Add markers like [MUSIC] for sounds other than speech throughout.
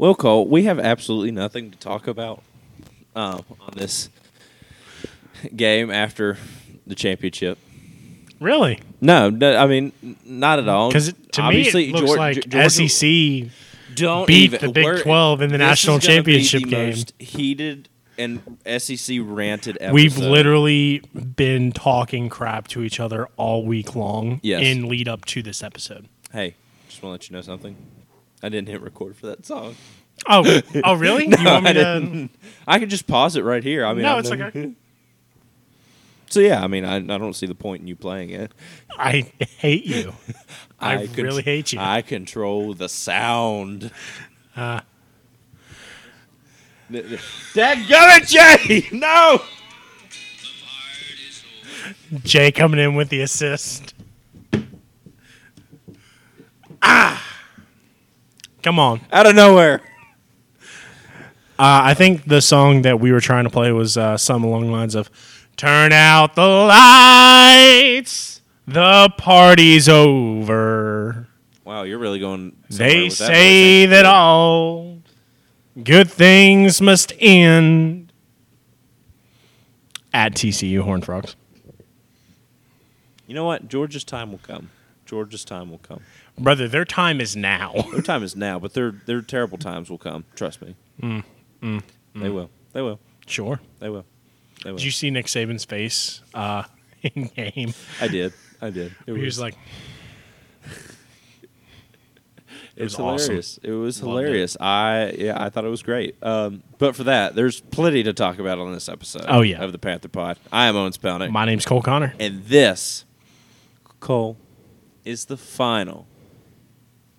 Well, Cole, we have absolutely nothing to talk about um, on this game after the championship. Really? No, no I mean not at all. Because to Obviously, me, it looks Geor- like Georgia SEC don't beat even- the Big 12 in the national is gonna be championship the game. most heated and SEC ranted episode. We've literally been talking crap to each other all week long Yes. in lead up to this episode. Hey, just want to let you know something. I didn't hit record for that song. Oh, oh, really? [LAUGHS] you want me I to? didn't. I could just pause it right here. I mean, No, I'm it's okay. [LAUGHS] So yeah, I mean, I, I don't see the point in you playing it. I hate you. [LAUGHS] I, con- really hate you. I control the sound. Uh, Dadgummit, Jay! No! Jay coming in with the assist. Ah, come on. Out of nowhere. Uh, I think the song that we were trying to play was uh, some along the lines of "Turn out the lights, the party's over." Wow, you're really going. They with that say voice, that all good things must end. At TCU Horn Frogs. You know what? Georgia's time will come. Georgia's time will come. Brother, their time is now. [LAUGHS] Their time is now, but their their terrible times will come. Trust me. Mm, They will. They will. Sure. They will. They will. Did you see Nick Saban's face uh, [LAUGHS] in game? I did. I did. [LAUGHS] It He was like, It was was awesome. hilarious. It was Loved it. hilarious. I yeah, I thought it was great. Um, but for that, there's plenty to talk about on this episode. Oh, yeah. of the Panther Pod. I am Owen Spelnick, "My name's Cole Connor." and this Cole is the final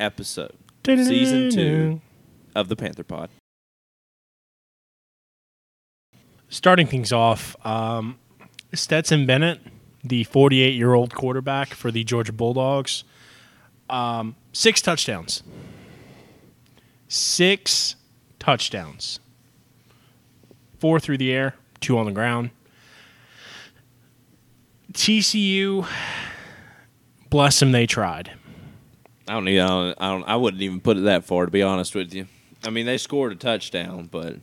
episode, season two of the Panther Pod. Starting things off, um, Stetson Bennett, the 48 year old quarterback for the Georgia Bulldogs, um, six touchdowns. Six touchdowns. Four through the air, two on the ground. TCU, [SIGHS] bless them, they tried. I don't even. I don't, I don't. I wouldn't even put it that far, to be honest with you. I mean, they scored a touchdown, but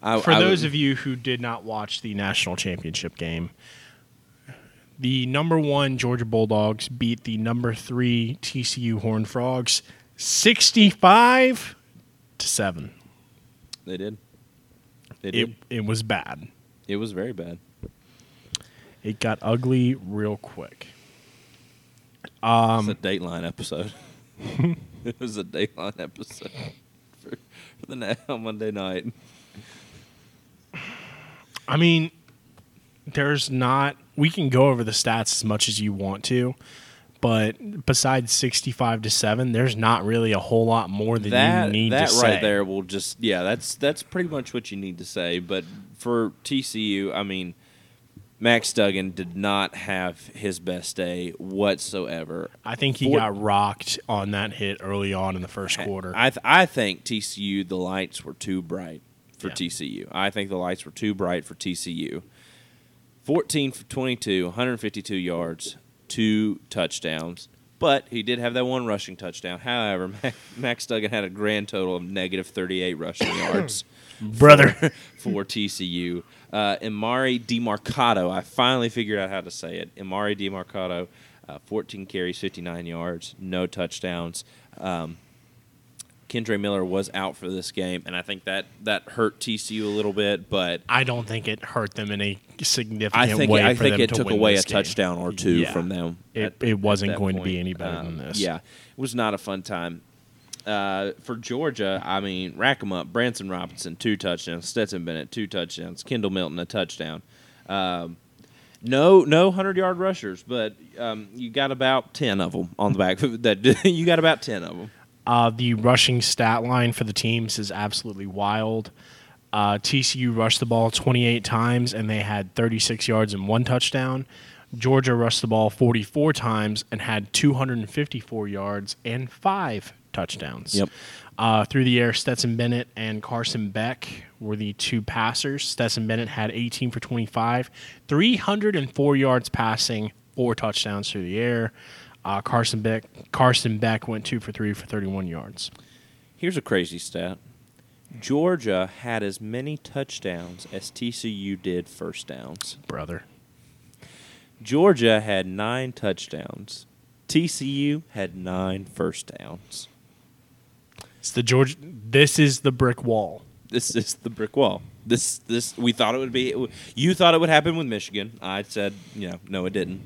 I, For I those would- of you who did not watch the national championship game, the number one Georgia Bulldogs beat the number three TCU Horned Frogs, sixty-five to seven. they did. They did. It it was bad. it was very bad. It got ugly real quick. Um, it's a Dateline episode. [LAUGHS] it was a Dateline episode for, for the na- on Monday night. I mean, there's not. We can go over the stats as much as you want to, but besides sixty-five to seven, there's not really a whole lot more than That you need that to right say. there will just yeah. That's that's pretty much what you need to say. But for TCU, I mean, Max Duggan did not have his best day whatsoever. I think he For- got rocked on that hit early on in the first quarter. I th- I think TCU the lights were too bright for Yeah. TCU. I think the lights were too bright for TCU. 14 for 22, 152 yards, two touchdowns. But he did have that one rushing touchdown. However, [LAUGHS] Mac- Max Duggan had a grand total of negative 38 rushing [COUGHS] yards Brother, for TCU. Uh, Emari Demercado, I finally figured out how to say it. Emari Demercado, uh, 14 carries, 59 yards, no touchdowns. Um, Kendre Miller was out for this game, and I think that that hurt TCU a little bit. But I don't think it hurt them in a significant I think way. I think it to took away a game. touchdown or two Yeah. from them. It- at- it wasn't going to be any better than Um, this. Yeah, it was not a fun time. Uh, for Georgia, I mean, rack 'em up. Branson Robinson, two touchdowns. Stetson Bennett, two touchdowns. Kendall Milton, a touchdown. Um, no, no hundred yard rushers, but um, you got about ten of them on the back. That [LAUGHS] you got about ten of them. Uh, the rushing stat line for the teams is absolutely wild. Uh, TCU rushed the ball 28 times and they had 36 yards and one touchdown. Georgia rushed the ball 44 times and had 254 yards and five touchdowns. Yep. Uh, through the air, Stetson Bennett and Carson Beck were the two passers. Stetson Bennett had 18 for 25, 304 yards passing, four touchdowns through the air. Uh, Carson Beck Carson Beck went two for three for 31 yards. Here's a crazy stat. Georgia had as many touchdowns as TCU did first downs. brother. Georgia had nine touchdowns. TCU had nine first downs. It's the George. This is the brick wall. This is the brick wall. This this we thought it would be. You thought it would happen with Michigan. I said, you know, no, it didn't.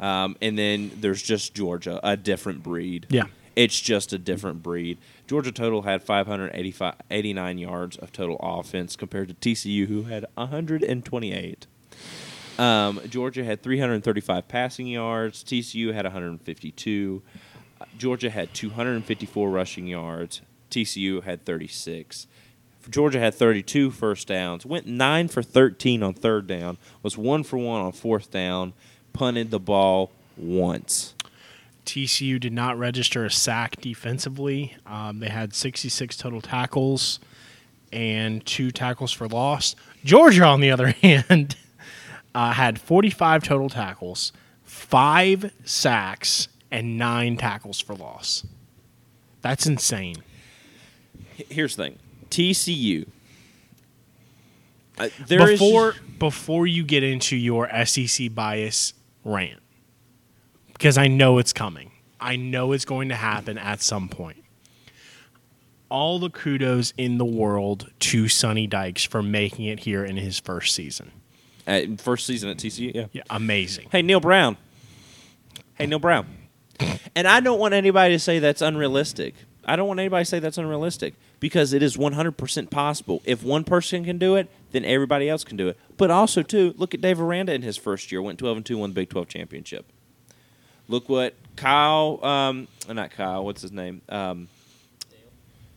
Um, and then there's just Georgia, a different breed. Yeah. It's just a different breed. Georgia total had 589 yards of total offense compared to TCU, who had 128. Um, Georgia had 335 passing yards. TCU had 152. Uh, Georgia had 254 rushing yards. TCU had 36. Georgia had 32 first downs. Went nine for 13 on third down. Was one for one on fourth down. Punted the ball once. TCU did not register a sack defensively. Um, they had 66 total tackles and two tackles for loss. Georgia, on the other [LAUGHS] hand, uh, had 45 total tackles, five sacks, and nine tackles for loss. That's insane. Here's the thing TCU. Uh, there is- before before you get into your SEC bias rant, because I know it's coming. I know it's going to happen at some point. All the kudos in the world to Sonny Dykes for making it here in his first season. uh, first season at TCU, yeah. Yeah, amazing. Hey, Neal Brown. Hey, Neal Brown. [LAUGHS] And I don't want anybody to say that's unrealistic. I don't want anybody to say that's unrealistic because it is 100% possible. If one person can do it, then everybody else can do it. But also, too, look at Dave Aranda in his first year, went 12 and 2, won the Big 12 championship. Look what Kyle, um, not Kyle, what's his name? Um,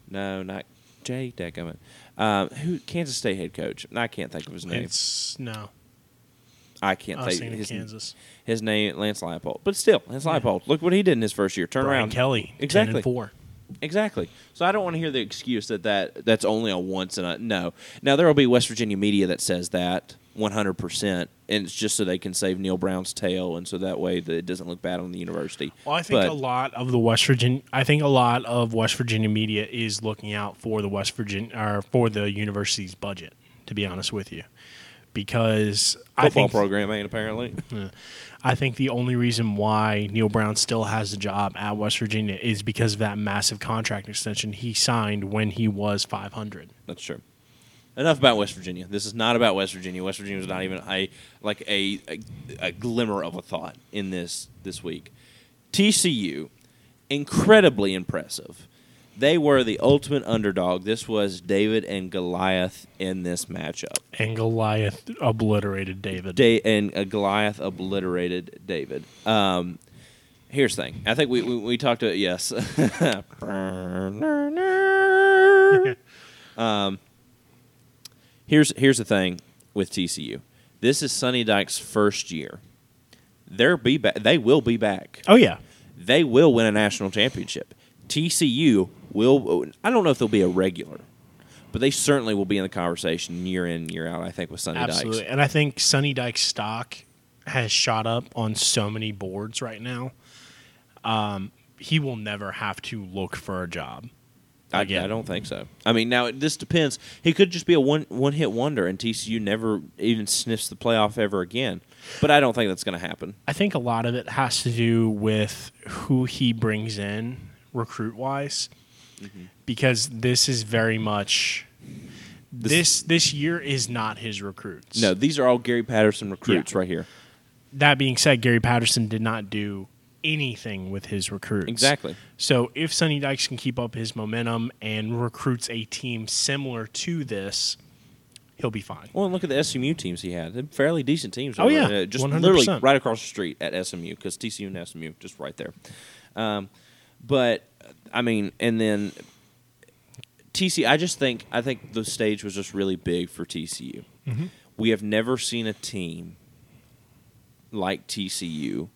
no, not Jay Deckerman. Um, who Kansas State head coach? I can't think of his name. It's no. I can't I was think thinking his Kansas. his name Lance Leipold. But still, Lance Leipold. Look what he did in his first year. Turn Brian around. Kelly, 10 Exactly. four. Exactly. So I don't want to hear the excuse that, that that's only a once in a no. Now there will be West Virginia media that says that 100%, and it's just so they can save Neal Brown's tail, and so that way that it doesn't look bad on the university. Well, I think But- a lot of the West Virginia, I think a lot of West Virginia media is looking out for the West Virginia or for the university's budget. To be honest with you, because I Football think program ain't apparently. [LAUGHS] I think the only reason why Neal Brown still has a job at West Virginia is because of that massive contract extension he signed when he was 500. That's true. Enough about West Virginia. This is not about West Virginia. West Virginia was not even a like a, a, a glimmer of a thought in this this week. TCU, incredibly impressive. They were the ultimate underdog. This was David and Goliath in this matchup. And Goliath obliterated David. Da- and uh, Goliath obliterated David. Um, here's the thing. I think we we, we talked to yes. [LAUGHS] um, here's here's the thing with TCU. This is Sonny Dyke's first year. They're be back. They will be back. oh yeah, They will win a national championship. TCU will. I don't know if they'll be a regular, but they certainly will be in the conversation year in year out. I think with Sonny absolutely. Dykes. And I think Sonny Dyke's stock has shot up on so many boards right now. Um, he will never have to look for a job. I. I don't think so. I mean, now this depends. He could just be a one one hit wonder, and TCU never even sniffs the playoff ever again. But I don't think that's going to happen. I think a lot of it has to do with who he brings in recruit wise, Mm-hmm. because this is very much this this year is not his recruits. No, these are all Gary Patterson recruits Yeah. right here. That being said, Gary Patterson did not do anything with his recruits. Exactly. So if Sonny Dykes can keep up his momentum and recruits a team similar to this, he'll be fine. Well, and look at the SMU teams he had. They're fairly decent teams. Oh, yeah. uh, just 100%. literally right across the street at SMU because TCU and SMU just right there. Um, but I mean, and then TC. I just think I think the stage was just really big for TCU. Mm-hmm. We have never seen a team like TCU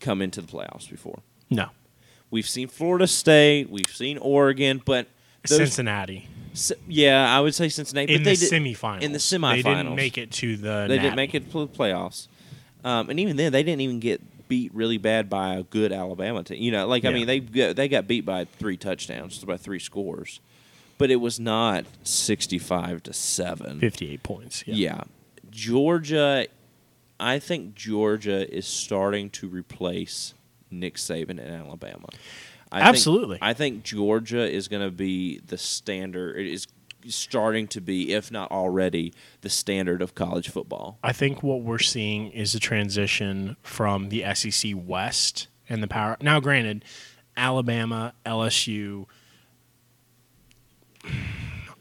come into the playoffs before. No, We've seen Florida State, we've seen Oregon, but those, Cincinnati yeah, I would say Cincinnati. in but the they did, semifinals. in the semifinals, they didn't make it to the. They Natty. didn't make it to the playoffs, um, and even then, they didn't even get beat really bad by a good Alabama team. You know, like I mean, they got, they got beat by three touchdowns, by three scores, but it was not sixty-five to seven. 58 points. Yeah. Yeah. Georgia, I think Georgia is starting to replace Nick Saban in Alabama. I think- Absolutely. I think Georgia is going to be the standard. It is starting to be, if not already, the standard of college football. I think what we're seeing is a transition from the SEC West and the power. Now, granted, Alabama, LSU,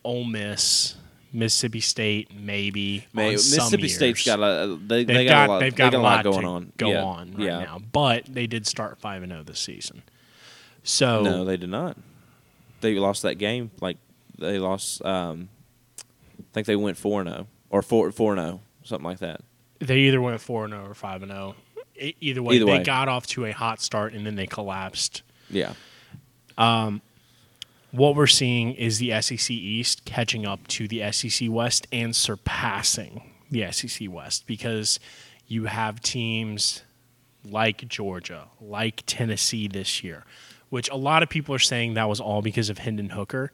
Ole Miss, Mississippi State, maybe. May- on some Mississippi State's got a they, They've they got, got, a lot, they've they got, a lot, going on. Go yeah. on right yeah. now, but they did start five and zero this season. So No, they did not. They lost that game. Like they lost. Um, I think they went four zero or four four zero, something like that. they either went four and zero or five and zero. E- Either way, they got off to a hot start and then they collapsed. Yeah. Um, what we're seeing is the SEC East catching up to the SEC West and surpassing the SEC West because you have teams like Georgia, like Tennessee this year, which a lot of people are saying that was all because of Hendon Hooker.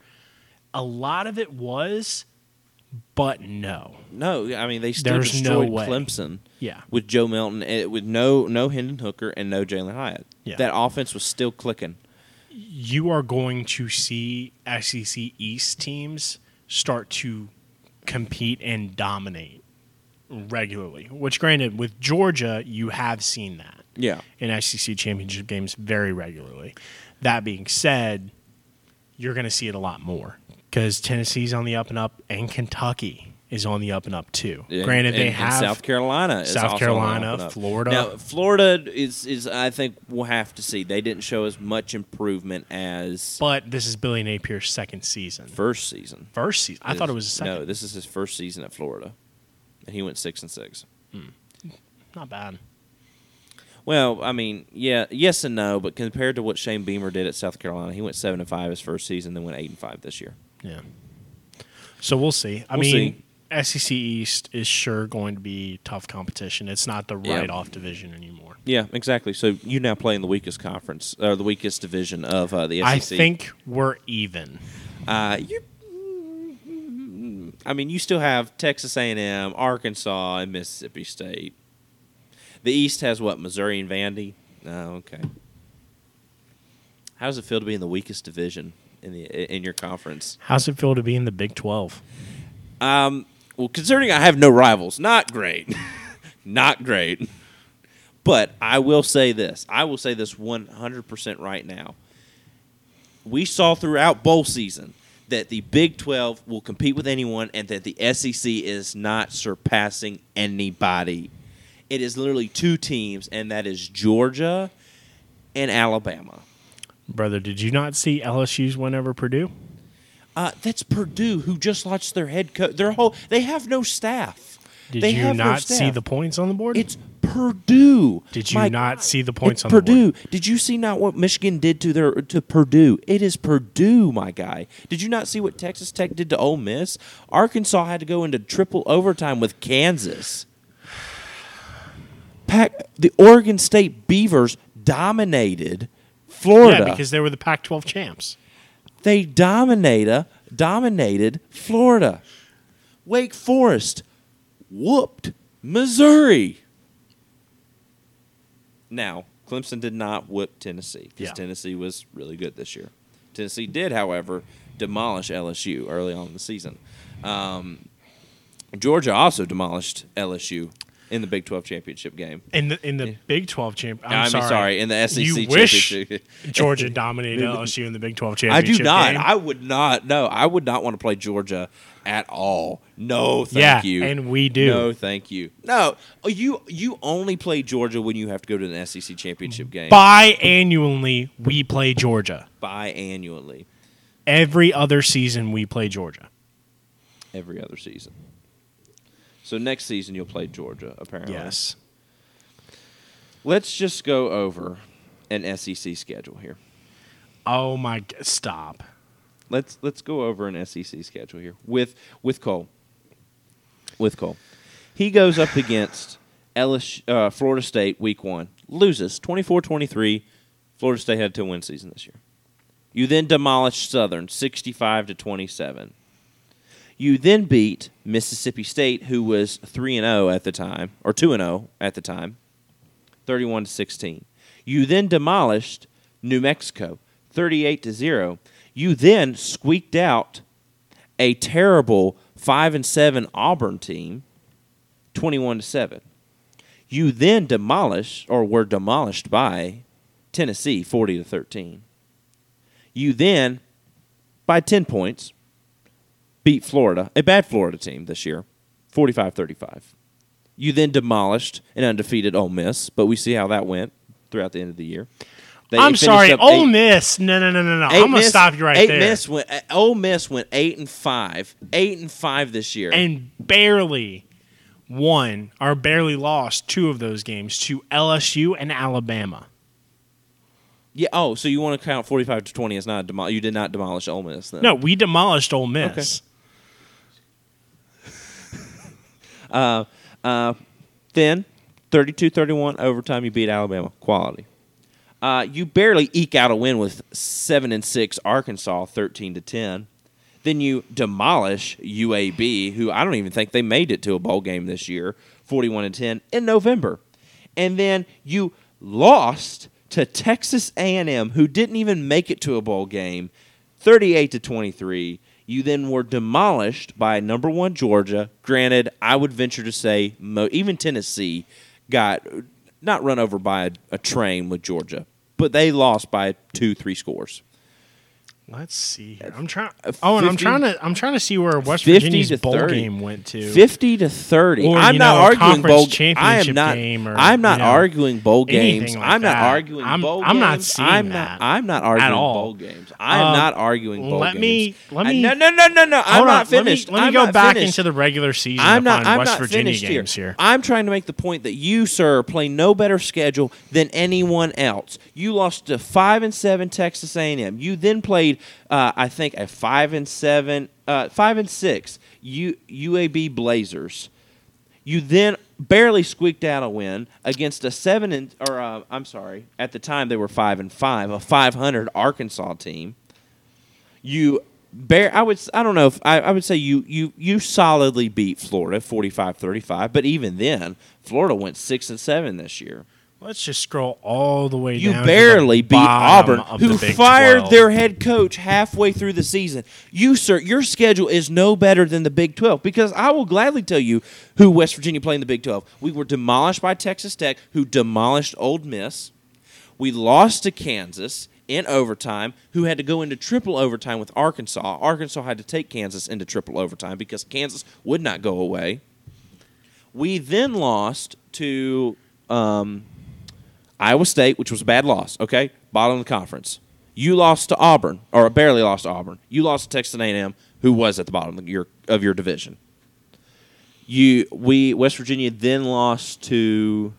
A lot of it was, but no. No, I mean they still There's no destroyed way. Clemson Yeah. with Joe Milton eh, with no no Hendon Hooker and no Jalin Hyatt. Yeah. That offense was still clicking. you are going to see SEC East teams start to compete and dominate regularly. Which, granted, with Georgia, you have seen that Yeah. in SEC championship games very regularly. That being said, you're going to see it a lot more because Tennessee's on the up and up, and Kentucky is on the up and up too. And- granted, they and- and have South Carolina, is South also Carolina, on the up and up. Florida. Now, Florida is is I think we'll have to see. They didn't show as much improvement as but this is Billy Napier's second season. first season. First season, I thought it was a second. No, this is his first season at Florida, and he went six and six. Hmm. Not bad. Well, I mean, yeah, yes and no, but compared to what Shane Beamer did at South Carolina, he went seven and five his first season, then went eight and five this year. Yeah. So we'll see. I We'll mean, SEC East is sure going to be tough competition. It's not the Yeah. right off division anymore. Yeah, exactly. So you now play in the weakest conference or the weakest division of uh, the SEC. I think we're even. uh, you. I mean, you still have Texas A&M, Arkansas, and Mississippi State. The East has what? Missouri and Vandy. Oh, okay. How does it feel to be in the weakest division in the in your conference? How's it feel to be in the Big 12? Um, well, considering I have no rivals, not great. [LAUGHS] not great. But I will say this. I will say this 100% right now. We saw throughout bowl season that the Big 12 will compete with anyone and that the SEC is not surpassing anybody. It is literally two teams, and that is Georgia and Alabama. Brother, did you not see LSU's win over Purdue? Uh, that's Purdue, who just lost their head coach. Their whole they have no staff. Did They you have no not see the points on the board? It's Purdue. Did you My not God. see the points It's on the board? Purdue. Did you see not what Michigan did to their to Purdue? It is Purdue, my guy. Did you not see what Texas Tech did to Ole Miss? Arkansas had to go into triple overtime with Kansas. Pac, the Oregon State Beavers dominated Florida. Yeah, because they were the Pac 12 champs. They dominated dominated Florida. Wake Forest whooped Missouri. Now, Clemson did not whoop Tennessee because Yeah. Tennessee was really good this year. Tennessee did, however, demolish LSU early on in the season. Um, Georgia also demolished LSU in the Big 12 championship game. In the in the Big 12 champ. I'm I mean, sorry. sorry, in the SEC You wish championship. Georgia dominated [LAUGHS] LSU in the Big 12 championship. I championship. do not. game. I would not. No, I would not want to play Georgia at all. No, thank yeah, you. and we do. No, thank you. No, oh, you you only play Georgia when you have to go to an SEC championship mm-hmm. game Biannually, we play Georgia. biannually Every other season, we play Georgia. every other season. So next season you'll play Georgia. Apparently, Yes. Let's just go over an SEC schedule here. Oh my! Stop. Let's let's go over an SEC schedule here with with Cole. With Cole, he goes up against LSU, uh, Florida State week one. loses 24-23. Florida State had a 10-win season this year. You then demolish Southern 65 to 27. You then beat Mississippi State, who was 3 and 0 at the time, or 2 and 0 at the time, 31 to 16. You then demolished New Mexico 38 to 0. You then squeaked out a terrible 5 and 7 Auburn team 21 to 7. You then demolished or were demolished by Tennessee 40 to 13. You then by 10 points beat Florida, a bad Florida team this year, 45-35. You then demolished an undefeated Ole Miss, but we see how that went throughout the end of the year. They I'm sorry, Ole eight- Miss. No, no, no, no, no. I'm gonna Miss- stop you right eight there. Miss went, uh, Ole Miss went eight and five, eight and five this year. and barely won or barely lost two of those games to LSU and Alabama. yeah. Oh, so you want to count forty-five to twenty as not demol- You did not demolish Ole Miss. Then. No, we demolished Ole Miss. Uh, uh, then 32-31 overtime. You beat Alabama. Quality. Uh, you barely eke out a win with seven and six Arkansas, thirteen to ten. Then you demolish UAB, who I don't even think they made it to a bowl game this year, forty-one and ten in November. And then you lost to Texas A&M, who didn't even make it to a bowl game, thirty-eight to twenty-three. You then were demolished by number one Georgia. Granted, I would venture to say mo- even Tennessee got not run over by a, a train with Georgia, but they lost by two, three scores. Let's see here. I'm trying. Oh, and I'm trying to. I'm trying to see where West Virginia's bowl 30. game went to. Fifty to thirty. Or, I'm not know, arguing bowl. I am not. game or, I'm not you know, arguing bowl games. like I'm not arguing I'm- bowl I'm not games. seeing I'm that not. I'm not arguing bowl games. I am Um, not arguing bowl let games. me- let I- me- no, no, no, no, no. I'm not on, finished. Let me, let me go back finished. into the regular season I'm not. I'm West not Virginia finished games here. here. I'm trying to make the point that you, sir, play no better schedule than anyone else. You lost to five and seven Texas A&M. You then played, uh, I think, a five and seven, uh, five and six U, UAB Blazers. You then barely squeaked out a win against a seven and, or uh, I'm sorry, at the time they were five and five, a 500 Arkansas team. You bear I would I don't know if I, I would say you you you solidly beat Florida 45-35, but even then Florida went 6 and 7 this year. Let's just scroll all the way You down. You barely beat Auburn, who the fired 12. their head coach halfway through the season. You, sir, your schedule is no better than the Big 12 because I will gladly tell you who West Virginia played in the Big 12. We were demolished by Texas Tech, who demolished Ole Miss. We lost to Kansas in overtime, who had to go into triple overtime with Arkansas. Arkansas had to take Kansas into triple overtime because Kansas would not go away. We then lost to um, Iowa State, which was a bad loss. Okay, bottom of the conference. You lost to Auburn, or barely lost to Auburn. You lost to Texas A&M, who was at the bottom of your of your division. You we West Virginia then lost to.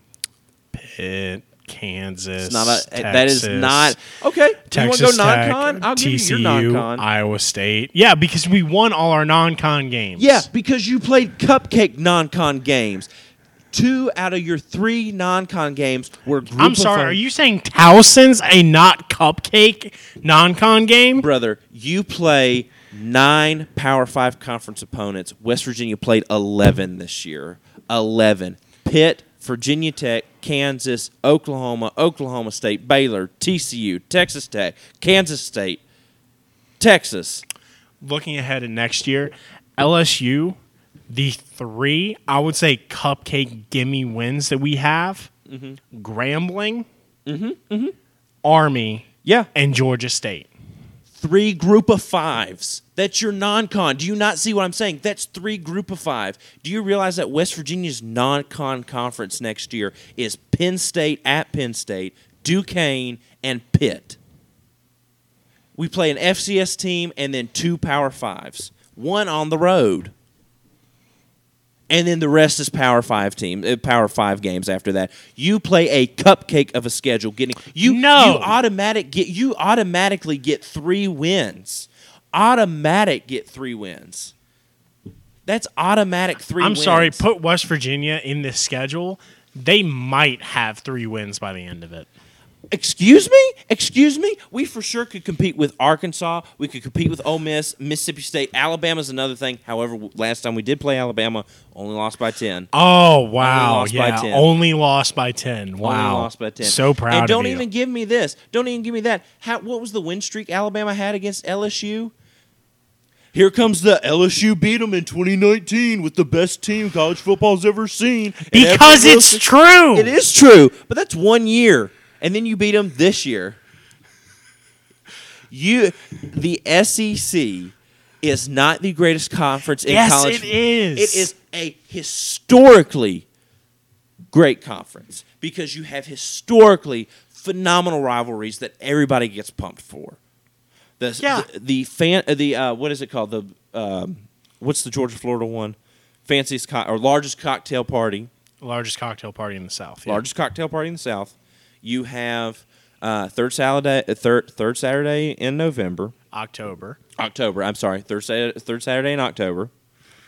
Pitt, Kansas. It's not a, that is not okay. you want Texas to go non-con? I'll give TCU, you your non-con. Iowa State. Yeah, because we won all our non-con games. Yeah, because you played cupcake non-con games. Two out of your three non-con games were. Group I'm sorry. Are you saying Towson's a not cupcake non-con game? brother? You play nine Power Five conference opponents. West Virginia played eleven this year. Eleven. Pitt, Virginia Tech, Kansas, Oklahoma, Oklahoma State, Baylor, TCU, Texas Tech, Kansas State, Texas. Looking ahead at next year, LSU, the three I would say cupcake gimme wins that we have: Mm-hmm. Grambling, Army, Yeah, and Georgia State. three group of fives. That's your non-con. Do you not see what I'm saying? That's three group of five. Do you realize that West Virginia's non-con conference next year is Penn State at Penn State, Duquesne, and Pitt? We play an FCS team and then two Power Fives, one on the road. And then the rest is Power Five team, uh, Power Five games after that. You play a cupcake of a schedule. Getting you, No. you automatic get you automatically get three wins. Automatic get three wins. That's automatic three. I'm wins. sorry, put West Virginia in this schedule. They might have three wins by the end of it. Excuse me? Excuse me? We for sure could compete with Arkansas. We could compete with Ole Miss, Mississippi State. Alabama's another thing. However, last time we did play Alabama, only lost by 10. Oh wow! lost by yeah, 10. only lost by ten. Wow, Only lost by 10. So proud. And don't even give me this. Don't even give me that. How, what was the win streak Alabama had against LSU? Here comes the LSU beat them in 2019 with the best team college football's ever seen. Because it's true. It is true, but that's one year, and then you beat them this year. You, the SEC, is not the greatest conference in Yes, college. it is. It is a historically great conference because you have historically phenomenal rivalries that everybody gets pumped for. The Yeah. the, the fan uh, the uh, what is it called the um, what's the Georgia Florida one fanciest co- or largest cocktail party Largest cocktail party in the South. yeah. largest cocktail party in the South. You have uh, third Saturday, uh, third third Saturday in November, October. October. I'm sorry, third Saturday, third Saturday in October.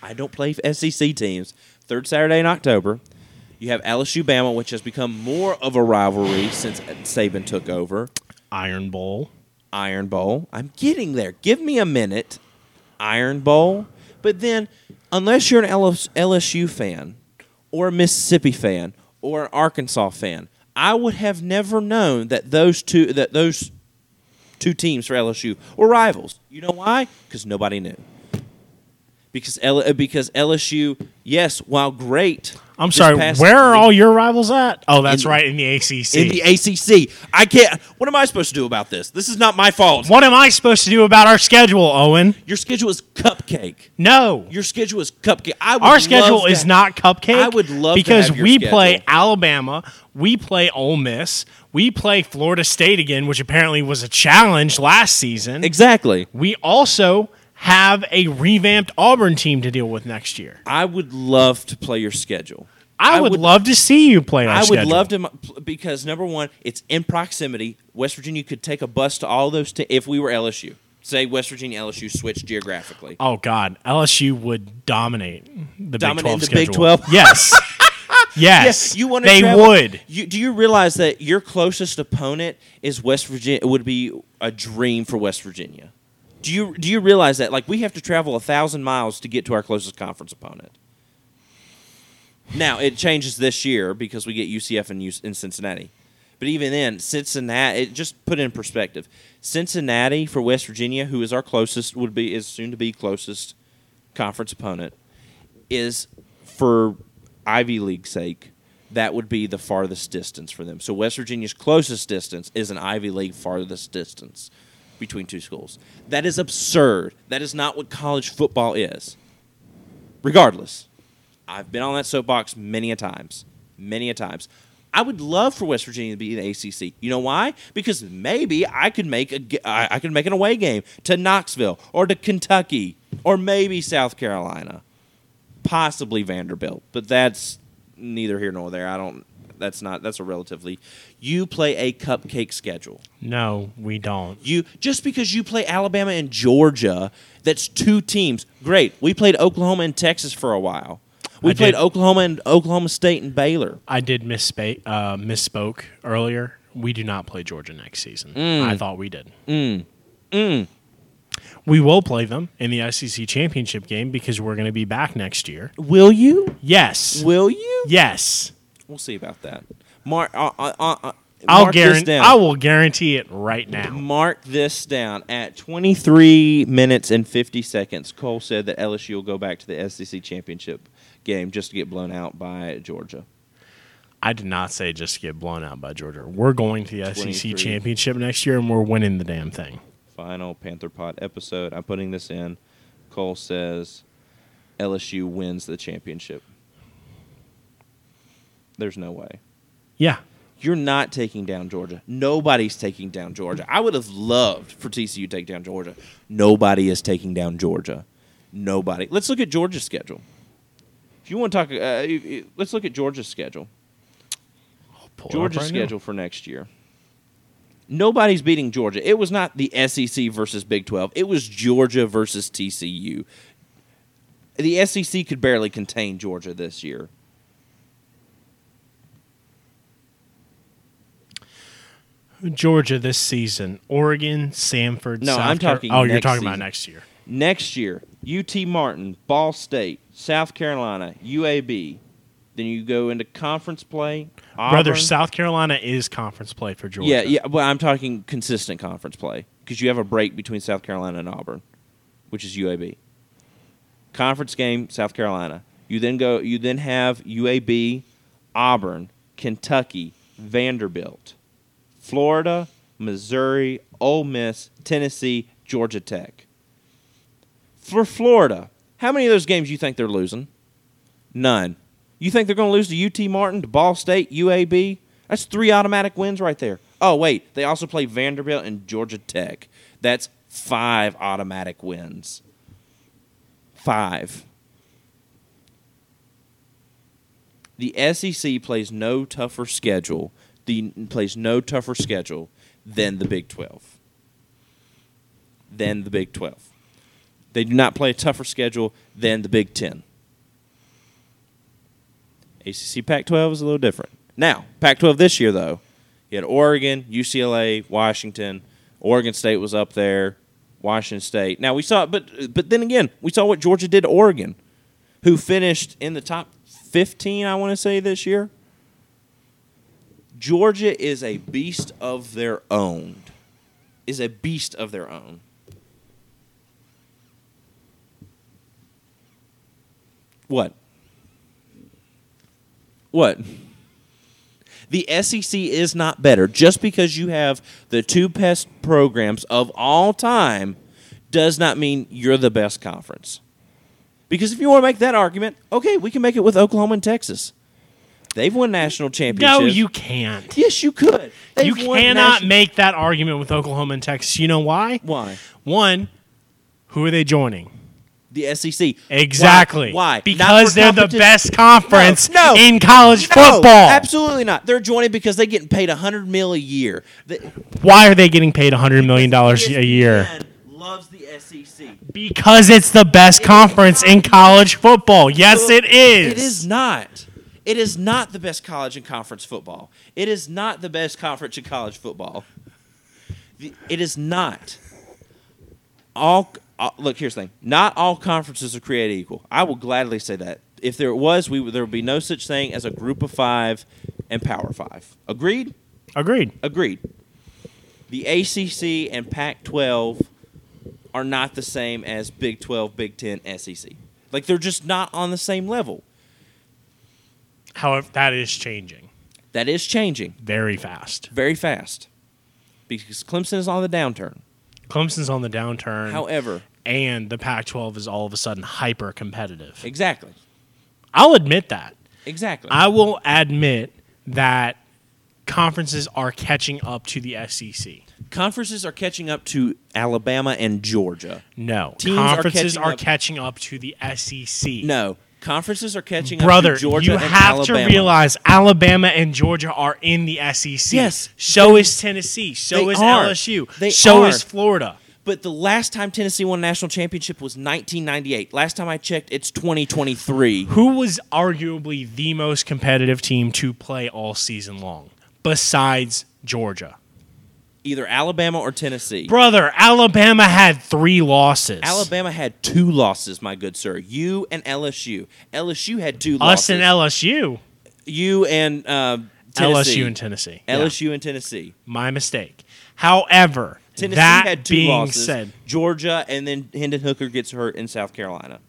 I don't play SEC teams. Third Saturday in October. You have LSU Bama, which has become more of a rivalry since Saban took over. Iron Bowl. Iron Bowl. I'm getting there. Give me a minute. Iron Bowl. But then, unless you're an LSU fan, or a Mississippi fan, or an Arkansas fan, I would have never known that those two that those two teams for LSU were rivals. You know why? Because nobody knew. Because L- because LSU, yes, while great. I'm sorry. past- Where are all your rivals at? Oh, that's In- right in the ACC. in the ACC? I can't. What am I supposed to do about this? This is not my fault. what am I supposed to do about our schedule, Owen? Your schedule is cupcake. No. Your schedule is cupcake. I would Our schedule is not cupcake. I would love to because we play. Alabama, we play Ole Miss, we play Florida State again, which apparently was a challenge last season. exactly. We also have a revamped Auburn team to deal with next year. I would love to play your schedule. I, would, love to see you play I would schedule. love to because number one, it's in proximity. West Virginia could take a bus to all those. T- if we were LSU, say West Virginia LSU switched geographically. Oh God, LSU would dominate the Dominate Big 12 the Big schedule. 12? Yes. [LAUGHS] yes. Yes, you want to. They travel- would. You, do you realize that your closest opponent is West Virginia? It would be a dream for West Virginia. Do you do you realize that? Like we have to travel a thousand miles to get to our closest conference opponent. Now it changes this year because we get UCF in, in Cincinnati, but even then, Cincinnati. It just put in perspective. Cincinnati for West Virginia, who is our closest, would be is soon to be closest conference opponent, is for Ivy League sake. That would be the farthest distance for them. So West Virginia's closest distance is an Ivy League farthest distance between two schools. That is absurd. That is not what college football is. Regardless, I've been on that soapbox many a times, many a times. I would love for West Virginia to be in the ACC. You know why? Because maybe I could make a I could make an away game to Knoxville or to Kentucky or maybe South Carolina, possibly Vanderbilt. But that's neither here nor there. I don't. That's not. That's a relatively. You play a cupcake schedule. No, we don't. You just because you play Alabama and Georgia, that's two teams. Great. We played Oklahoma and Texas for a while. We I played did. Oklahoma and Oklahoma State and Baylor. I did misspa- uh, misspoke earlier. We do not play Georgia next season. Mm. I thought we did. We will play them in the SEC championship game because we're going to be back next year. Will you? Yes. Will you? Yes. We'll see about that. Mark. Uh, uh, uh, uh, I'll mark this guarantee. down. I will guarantee it right now. Mark this down. At 23 minutes and 50 seconds, Cole said that LSU will go back to the SEC championship game just to get blown out by Georgia. I did not say just to get blown out by Georgia. We're going to the SEC championship next year, and we're winning the damn thing. Final Panther Pod episode. I'm putting this in. Cole says LSU wins the championship. There's no way. Yeah. You're not taking down Georgia. Nobody's taking down Georgia. I would have loved for TCU to take down Georgia. Nobody is taking down Georgia. Nobody. Let's look at Georgia's schedule you want to talk, uh, let's look at Georgia's schedule. Oh, Georgia's right schedule now. for next year. Nobody's beating Georgia. It was not the SEC versus Big 12. It was Georgia versus TCU. The SEC could barely contain Georgia this year. Georgia this season. Oregon, Samford. No, South I'm talking. Car- oh, you're talking season. about next year. Next year, UT Martin, Ball State, South Carolina, UAB. Then you go into conference play. Brother, South Carolina is conference play for Georgia. Yeah, yeah. Well, I'm talking consistent conference play because you have a break between South Carolina and Auburn, which is UAB. Conference game, South Carolina. You then go. You then have UAB, Auburn, Kentucky, Vanderbilt, Florida, Missouri, Ole Miss, Tennessee, Georgia Tech. For Florida, how many of those games you think they're losing? None. You think they're going to lose to UT Martin, to Ball State, UAB? That's three automatic wins right there. Oh, wait. They also play Vanderbilt and Georgia Tech. That's five automatic wins. Five. The SEC plays no tougher schedule. The plays no tougher schedule than the Big 12. Than the Big 12. They do not play a tougher schedule than the Big 10. ACC Pac 12 is a little different. Now, Pac 12 this year, though, you had Oregon, UCLA, Washington. Oregon State was up there, Washington State. Now, we saw, but, but then again, we saw what Georgia did to Oregon, who finished in the top 15, I want to say, this year. Georgia is a beast of their own. Is a beast of their own. What? What? The SEC is not better. Just because you have the two best programs of all time does not mean you're the best conference. Because if you want to make that argument, okay, we can make it with Oklahoma and Texas. They've won national championships. No, you can't. Yes, you could. They've you cannot nation- make that argument with Oklahoma and Texas. You know why? Why? One, who are they joining? The SEC. Exactly. Why? Why? Because they're the best conference No, no. in college No, football. Absolutely not. They're joining because they're getting paid a hundred mil a year. Why are they getting paid $100 million a year? Loves the SEC. Because it's the best conference in college football. Yes, it is. It is not. It is not the best college in conference football. It is not the best conference in college football. It is not. All uh, look here's the thing. Not all conferences are created equal. I will gladly say that. If there was, we there would be no such thing as a group of five and power five. Agreed. Agreed. Agreed. The ACC and Pac 12 are not the same as Big 12, Big 10, SEC. Like, they're just not on the same level. However, that is changing That is changing very fast. very fast because Clemson is on the downturn. Clemson's on the downturn, However, and the Pac 12 is all of a sudden hyper competitive. exactly. I'll admit that. Exactly. I will admit that conferences are catching up to the SEC. Conferences are catching up to Alabama and Georgia. No, Teams are conferences catching are catching up to the SEC. No, conferences are catching Brother, up to Georgia you have Alabama. to realize Alabama and Georgia are in the SEC. Yes. So is Tennessee. So They is are. LSU. They so are. is Florida. But the last time Tennessee won a national championship was 1998. Last time I checked, it's 2023. Who was arguably the most competitive team to play all season long besides Georgia? Either Alabama or Tennessee. Brother, Alabama had three losses. Alabama had two losses, my good sir. You and LSU. LSU had two Us losses. and LSU. You and uh, Tennessee. LSU and Tennessee. Yeah, LSU and Tennessee. my mistake. However, Tennessee that had two being losses. said, Georgia and then Hendon Hooker gets hurt in South Carolina.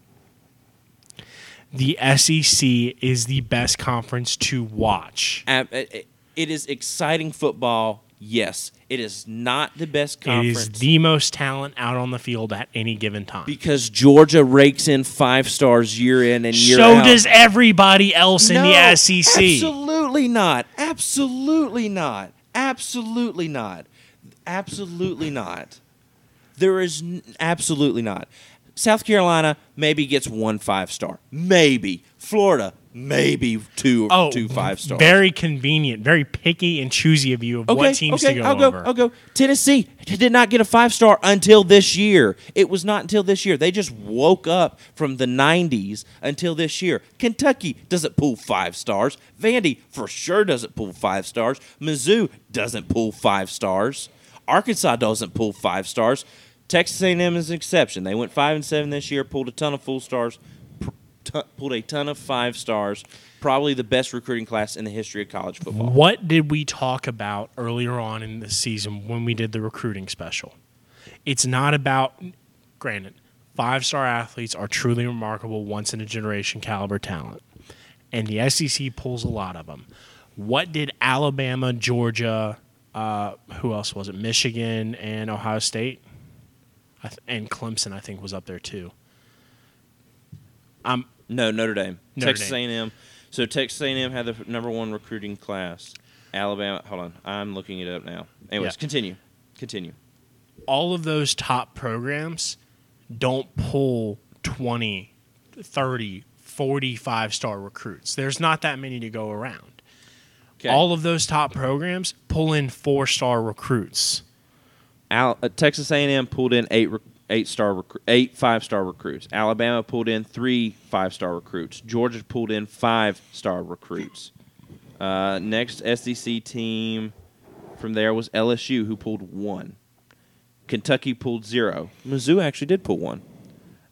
the SEC is the best conference to watch. Uh, it is exciting football. Yes, it is not the best It conference is the most talent out on the field at any given time. because Georgia rakes in five stars year in and year so out. So does everybody else in the SEC. Absolutely not. Absolutely not. Absolutely not. Absolutely not. There is n- absolutely not. South Carolina maybe gets one five star. Maybe. Florida maybe two Oh, two five stars. Very convenient, very picky and choosy of you of what teams okay, to go I'll go. over. I'll go. Tennessee did not get a five star until this year. It was not until this year. They just woke up from the '90s until this year. Kentucky doesn't pull five stars. Vandy for sure doesn't pull five stars. Mizzou doesn't pull five stars. Arkansas doesn't pull five stars. Texas A&M is an exception. They went five and seven this year. Pulled a ton of full stars. Pr- t- pulled a ton of five stars. Probably the best recruiting class in the history of college football. What did we talk about earlier on in the season when we did the recruiting special? It's not about, granted, five star athletes are truly remarkable, once in a generation caliber talent. And the SEC pulls a lot of them. What did Alabama, Georgia, uh, who else was it? Michigan and Ohio State? Th- and Clemson, I think, was up there too. Um, No, Notre Dame. Notre Texas Dame. A&M. So Texas A&M had the number one recruiting class. Alabama. Hold on, I'm looking it up now. Anyways, Yeah. continue. Continue. all of those top programs don't pull 20, 30, 45 star recruits. There's not that many to go around. Okay. All of those top programs pull in four star recruits. Al- uh, Texas A&M pulled in eight rec- eight star recru- eight five star recruits. Alabama pulled in three five star recruits. Georgia pulled in five star recruits. Uh, next SEC team from there was LSU, who pulled one. Kentucky pulled zero. Mizzou actually did pull one.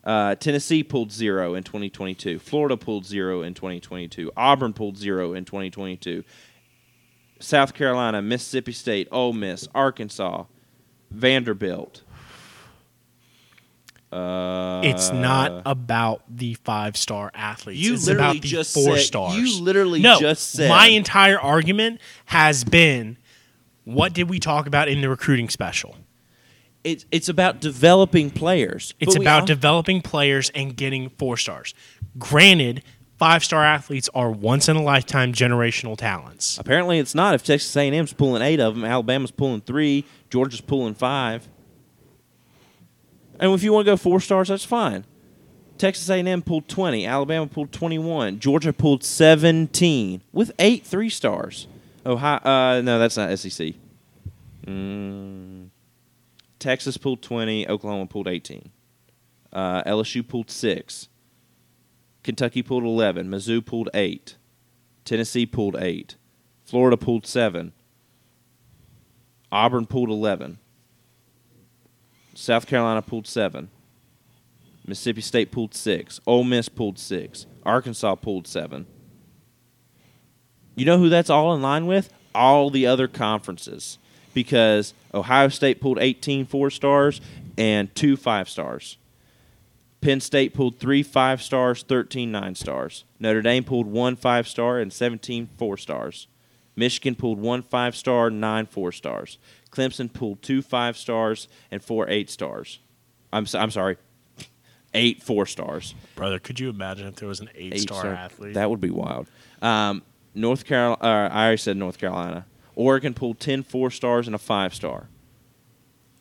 Uh, Tennessee pulled zero in 2022. Florida pulled zero in 2022. Auburn pulled zero in 2022. South Carolina, Mississippi State, Ole Miss, Arkansas, Vanderbilt. Uh, It's not about the five star athletes. You it's literally about the just four said- stars. you literally no, just said- My entire argument has been what did we talk about in the recruiting special? It's it's about developing players. It's about developing players and getting four stars. Granted, five star athletes are once in a lifetime generational talents. Apparently, it's not. If Texas A&M's pulling eight of them, Alabama's pulling three, Georgia's pulling five. And if you want to go four stars, that's fine. Texas A&M pulled twenty, Alabama pulled twenty-one, Georgia pulled seventeen with eight three stars. Ohio, uh, no, that's not SEC. Mm, Texas pulled twenty, Oklahoma pulled eighteen, uh, LSU pulled six, Kentucky pulled eleven, Mizzou pulled eight. Tennessee pulled eight. Florida pulled seven. Auburn pulled 11. South Carolina pulled seven. Mississippi State pulled six. Ole Miss pulled six. Arkansas pulled seven. You know who that's all in line with? All the other conferences. Because Ohio State pulled 18 four stars and two five stars. Penn State pulled three five stars, 13 nine stars. Notre Dame pulled one five star and 17 four stars. Michigan pulled one five star, nine four stars. Clemson pulled two five stars and four eight stars. I'm, so, I'm sorry, eight four stars. Brother, could you imagine if there was an eight, Eight star star- athlete? That would be wild. Um, North Carolina, uh, I already said North Carolina. Oregon pulled 10 four stars and a five star.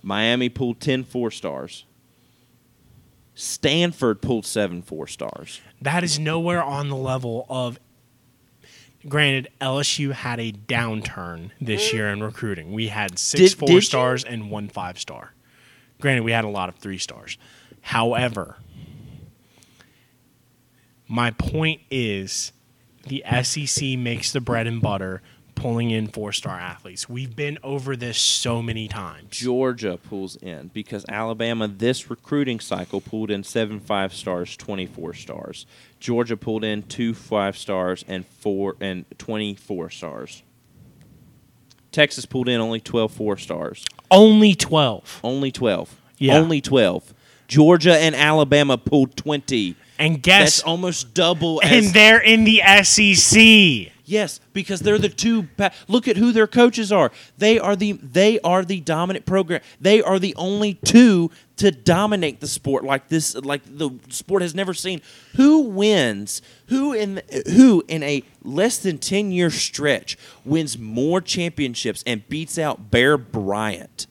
Miami pulled 10 four stars. Stanford pulled seven four stars. that is nowhere on the level of. Granted, LSU had a downturn this mm. year in recruiting. We had six Did- four did you? stars and one five star. Granted, we had a lot of three stars. However, my point is the SEC makes the bread and butter pulling in four star athletes. We've been over this so many times. Georgia pulls in because Alabama this recruiting cycle pulled in seven five stars, twenty four stars. Georgia pulled in two five stars and four and twenty four stars. Texas pulled in only 12 four stars. Only 12. Only 12. Yeah. Only 12. Georgia and Alabama pulled 20. And guess That's almost double as and they're in the SEC. Yes, because they're the two. Pa- Look at who their coaches are. They are the they are the dominant program. They are the only two to dominate the sport like this. Like the sport has never seen. Who wins? Who in who in a less than ten year stretch wins more championships and beats out Bear Bryant?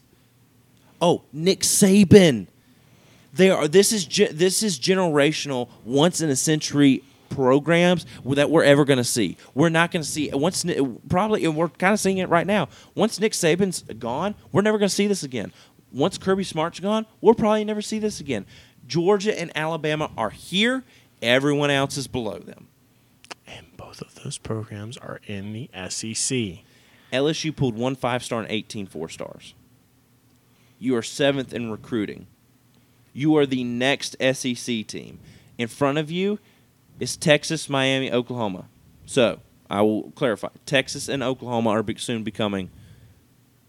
Oh, Nick Saban. They are. This is this is generational, once in a century programs that we're ever going to see. We're not going to see once probably and we're kind of seeing it right now. Once Nick Saban's gone, we're never going to see this again. Once Kirby Smart's gone, we'll probably never see this again. Georgia and Alabama are here. Everyone else is below them. And both of those programs are in the SEC. LSU pulled one five star and 18 four stars. You are seventh in recruiting. You are the next SEC team. In front of you is Texas, Miami, Oklahoma. So I will clarify: Texas and Oklahoma are soon becoming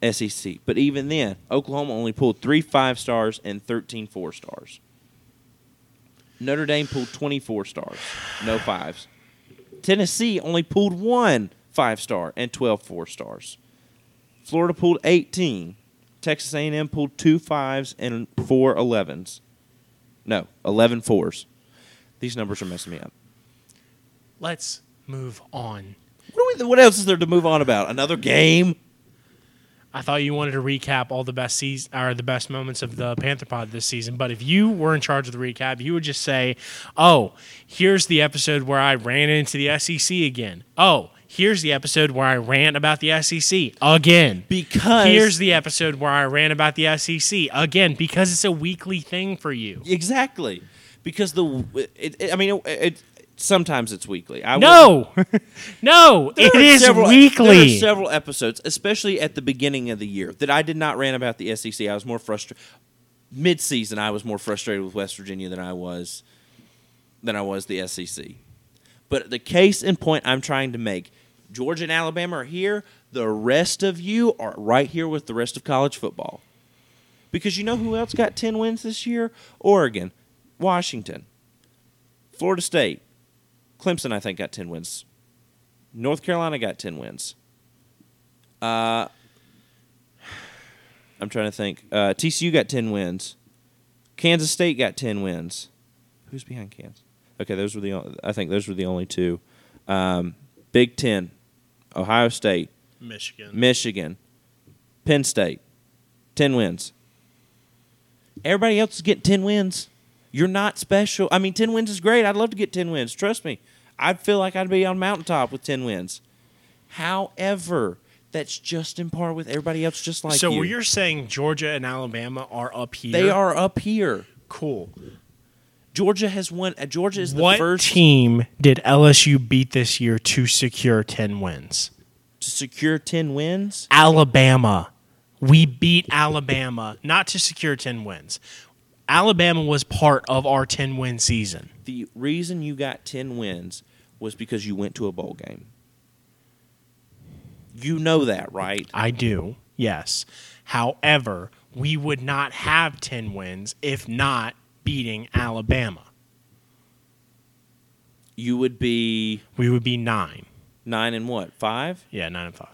SEC. But even then, Oklahoma only pulled three five stars and 13 four stars. Notre Dame pulled 24 stars, no fives. Tennessee only pulled one five star and 12 four stars. Florida pulled 18. Texas A&M pulled two fives and four 11s. No, 11 fours. These numbers are messing me up. Let's move on. What, we, what else is there to move on about? Another game? I thought you wanted to recap all the best season or the best moments of the Panther Pod this season, but if you were in charge of the recap, you would just say, "Oh, here's the episode where I ran into the SEC again. Oh, here's the episode where I ran about the SEC again. Because Here's the episode where I ran about the SEC again because it's a weekly thing for you. exactly because the it, it- I mean it, it sometimes it's weekly. I No, [LAUGHS] no, [LAUGHS] it several- weekly. There are several episodes, especially at the beginning of the year, that I did not rant about the SEC. I was more frustrated. Mid-season, I was more frustrated with West Virginia than I was than I was the SEC. But the case in point I'm trying to make, Georgia and Alabama are here. The rest of you are right here with the rest of college football. Because you know who else got 10 wins this year? Oregon, Washington, Florida State, Clemson, I think, got 10 wins. North Carolina got 10 wins. Uh, I'm trying to think. Uh, TCU got 10 wins. Kansas State got 10 wins. Who's behind Kansas? Okay, those were the o- I think those were the only two. Um, Big 10, Ohio State, Michigan. Michigan, Penn State, 10 wins. Everybody else is getting 10 wins. You're not special. I mean, 10 wins is great. I'd love to get 10 wins. Trust me. I'd feel like I'd be on mountaintop with 10 wins. However, that's just in par with everybody else just like so you. you're saying Georgia and Alabama are up here? they are up here. cool. Georgia has won. Uh, Georgia is the What first team did LSU beat this year to secure 10 wins? to secure 10 wins. Alabama. We beat Alabama not to secure 10 wins. Alabama was part of our 10 win season. The reason you got 10 wins was because you went to a bowl game. You know that, right? I do, yes. However, we would not have 10 wins if not beating Alabama. You would be We would be 9. nine and what? Five? Yeah, 9 and 5.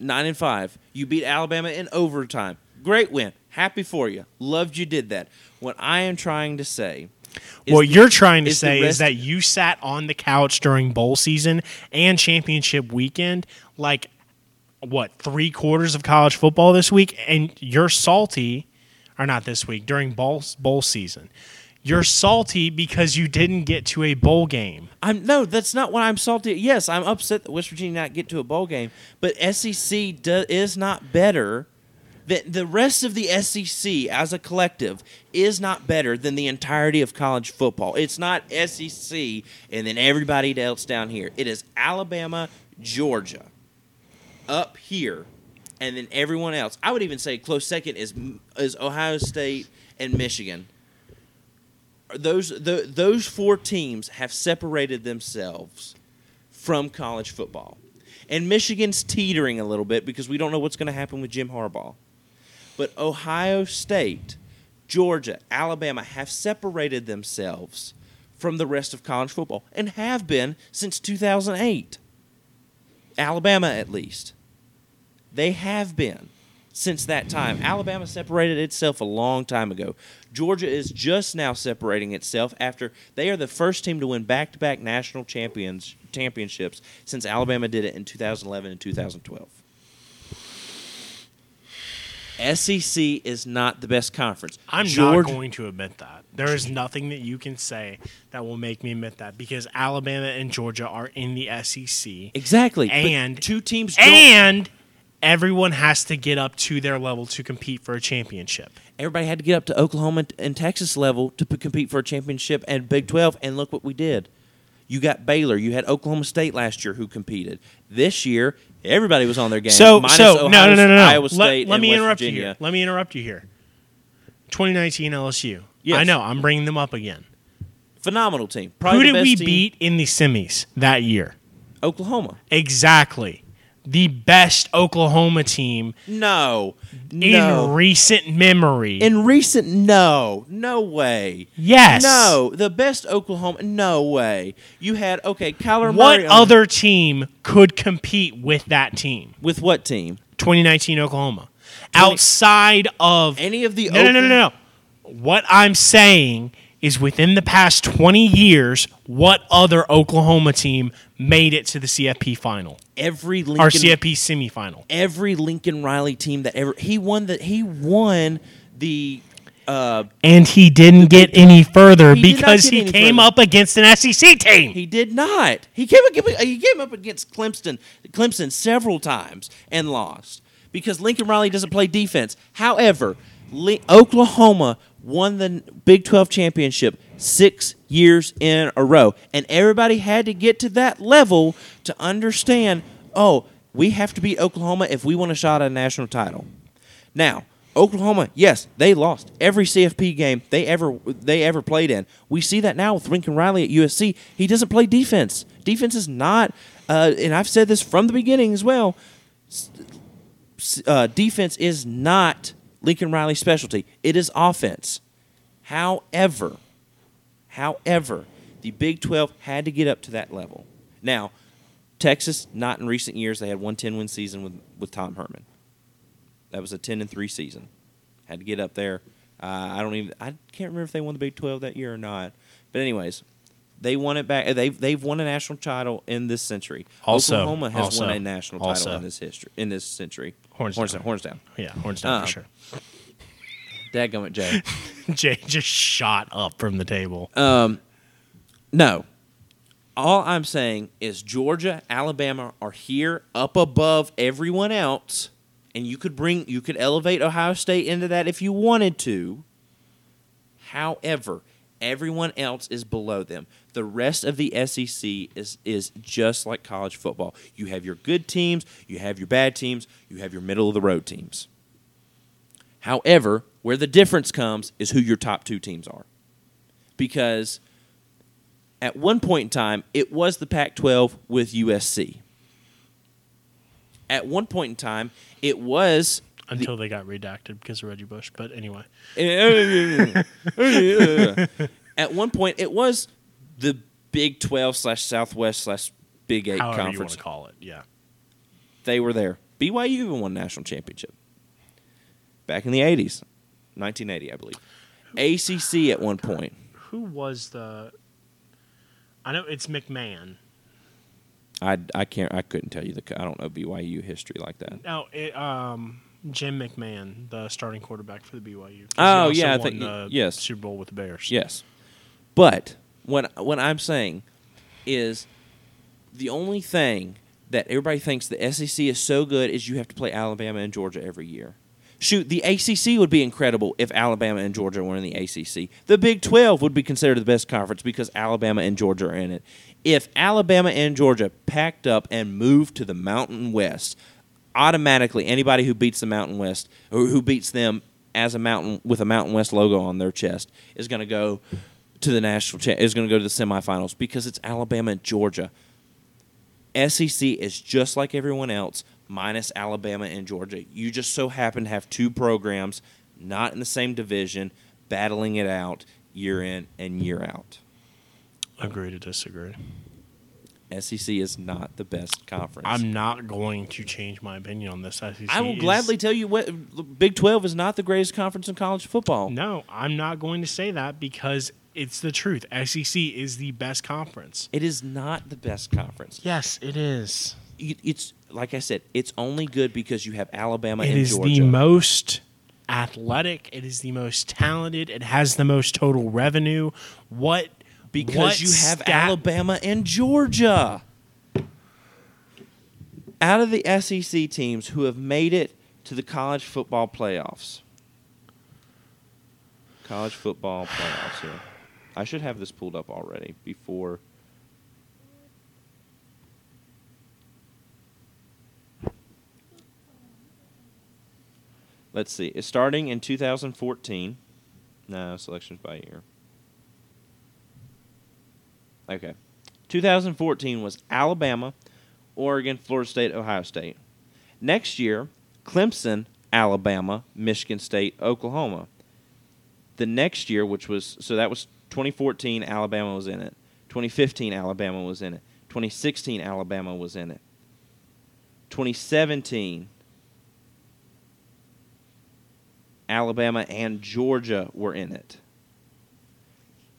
Nine and five. You beat Alabama in overtime. Great win. Happy for you. Loved you did that. What I am trying to say. What the- you're trying to is say is that you sat on the couch during bowl season and championship weekend, like what three quarters of college football this week, and you're salty, or not this week during bowl bowl season. You're salty because you didn't get to a bowl game. I'm no, that's not what I'm salty. Yes, I'm upset that West Virginia not get to a bowl game, but SEC do, is not better. The, the rest of the SEC as a collective is not better than the entirety of college football. It's not SEC and then everybody else down here. It is Alabama, Georgia, up here, and then everyone else. I would even say close second is is Ohio State and Michigan those the, those four teams have separated themselves from college football. And Michigan's teetering a little bit because we don't know what's going to happen with Jim Harbaugh. But Ohio State, Georgia, Alabama have separated themselves from the rest of college football and have been since 2008. Alabama, at least. They have been since that time. Alabama separated itself a long time ago. Georgia is just now separating itself after they are the first team to win back-to-back national champions championships since Alabama did it in 2011 and 2012. SEC is not the best conference. I'm George- not going to admit that. There is nothing that you can say that will make me admit that because Alabama and Georgia are in the SEC. exactly. but And- two teams don't. And everyone has to get up to their level to compete for a championship. everybody had to get up to Oklahoma and Texas level to p- compete for a championship and Big 12 and look what we did. You got Baylor, you had Oklahoma State last year who competed. This year, everybody was on their game. So, minus so Ohio, no, no, no, no, no. Iowa State let, and me West interrupt Virginia. you here. Let me interrupt you here. 2019 LSU. Yes. I know. I'm bringing them up again. Phenomenal team. Probably Who did we team. beat in the semis that year? Oklahoma. Exactly. The best Oklahoma team No. in No. recent memory. In recent, no, no way. yes. No, the best Oklahoma, no way. You had okay, Kyler What Murray. on- other team could compete with that team? with what team? 2019 Oklahoma. Outside of Any of the No, no, no, no, no. What I'm saying is within the past 20 years, what other Oklahoma team made it to the CFP final Every Lincoln, CFP semifinal? every Lincoln Riley team that ever he won the he won the uh And he didn't get any further He because he came further. up against an SEC team. he did not. He came up he came up against Clemson Clemson several times and lost because Lincoln Riley doesn't play defense. However, Li- Oklahoma won the Big 12 championship 6 years in a row and everybody had to get to that level to understand, "Oh, we have to beat Oklahoma if we want a shot at a national title." Now, Oklahoma, yes, they lost every CFP game they ever they ever played in. We see that now with Lincoln Riley at USC. He doesn't play defense. Defense is not, uh, and I've said this from the beginning as well. Uh, defense is not Lincoln Riley's specialty. It is offense. However, however, the Big Twelve had to get up to that level. Now, Texas, not in recent years. They had one 10 win season with with Tom Herman. That was a ten and three season. Had to get up there. Uh, I don't even. I can't remember if they won the Big Twelve that year or not. But anyways, they won it back. They've they've won a national title in this century. Also- Oklahoma has also- won a national title also- in this history in this century. Hornsdown. Hornsdown. Hornsdown. Yeah, horns down Uh, for sure. Dadgummit, Jay. [LAUGHS] Jay just shot up from the table. Um, no. All I'm saying is Georgia, Alabama are here up above everyone else, and you could bring you could elevate Ohio State into that if you wanted to. However, everyone else is below them. The rest of the SEC is is just like college football. You have your good teams, you have your bad teams, you have your middle of the road teams. However, where the difference comes is who your top two teams are. Because at one point in time, it was the Pac 12 with USC. At one point in time, it was. Until they got redacted because of Reggie Bush. But anyway. [LAUGHS] at one point, it was the Big 12 slash Southwest slash Big 8 However conference. to call it. Yeah. They were there. BYU even won national championship back in the 80s, 1980, I believe. ACC at one point. Who was the. I know it's McMahon. I, I can't I couldn't tell you the I don't know BYU history like that. No, it, um, Jim McMahon, the starting quarterback for the BYU. Oh, yeah, I think- the yes. Super Bowl with the Bears. Yes. But what what I'm saying is the only thing that everybody thinks the SEC is so good is you have to play Alabama and Georgia every year. Shoot, the ACC would be incredible if Alabama and Georgia were in the ACC. The Big 12 would be considered the best conference because Alabama and Georgia are in it. If Alabama and Georgia packed up and moved to the Mountain West, automatically anybody who beats the Mountain West or who beats them as a mountain with a Mountain West logo on their chest is going to go to the national cha- is going to go to the semifinals because it's Alabama and Georgia. SEC is just like everyone else minus Alabama and Georgia. You just so happen to have two programs not in the same division battling it out year in and year out. Agree to disagree. SEC is not the best conference. I'm not going to change my opinion on this. SEC I will is- gladly tell you what Big 12 is not the greatest conference in college football. No, I'm not going to say that because it's the truth. SEC is the best conference. It is not the best conference. Yes, it is. It's like I said, it's only good because you have Alabama It and is Georgia. the most athletic. It is the most talented. It has the most total revenue. What? Because what you have stat- Alabama and Georgia. Out of the SEC teams who have made it to the college football playoffs. College football playoffs here. I should have this pulled up already before. Let's see. It's starting in 2014. No, selections by year. Okay. 2014 was Alabama, Oregon, Florida State, Ohio State. Next year, Clemson, Alabama, Michigan State, Oklahoma. The next year, which was so that was 2014, Alabama was in it. 2015, Alabama was in it. 2016, Alabama was in it. 2017, Alabama and Georgia were in it.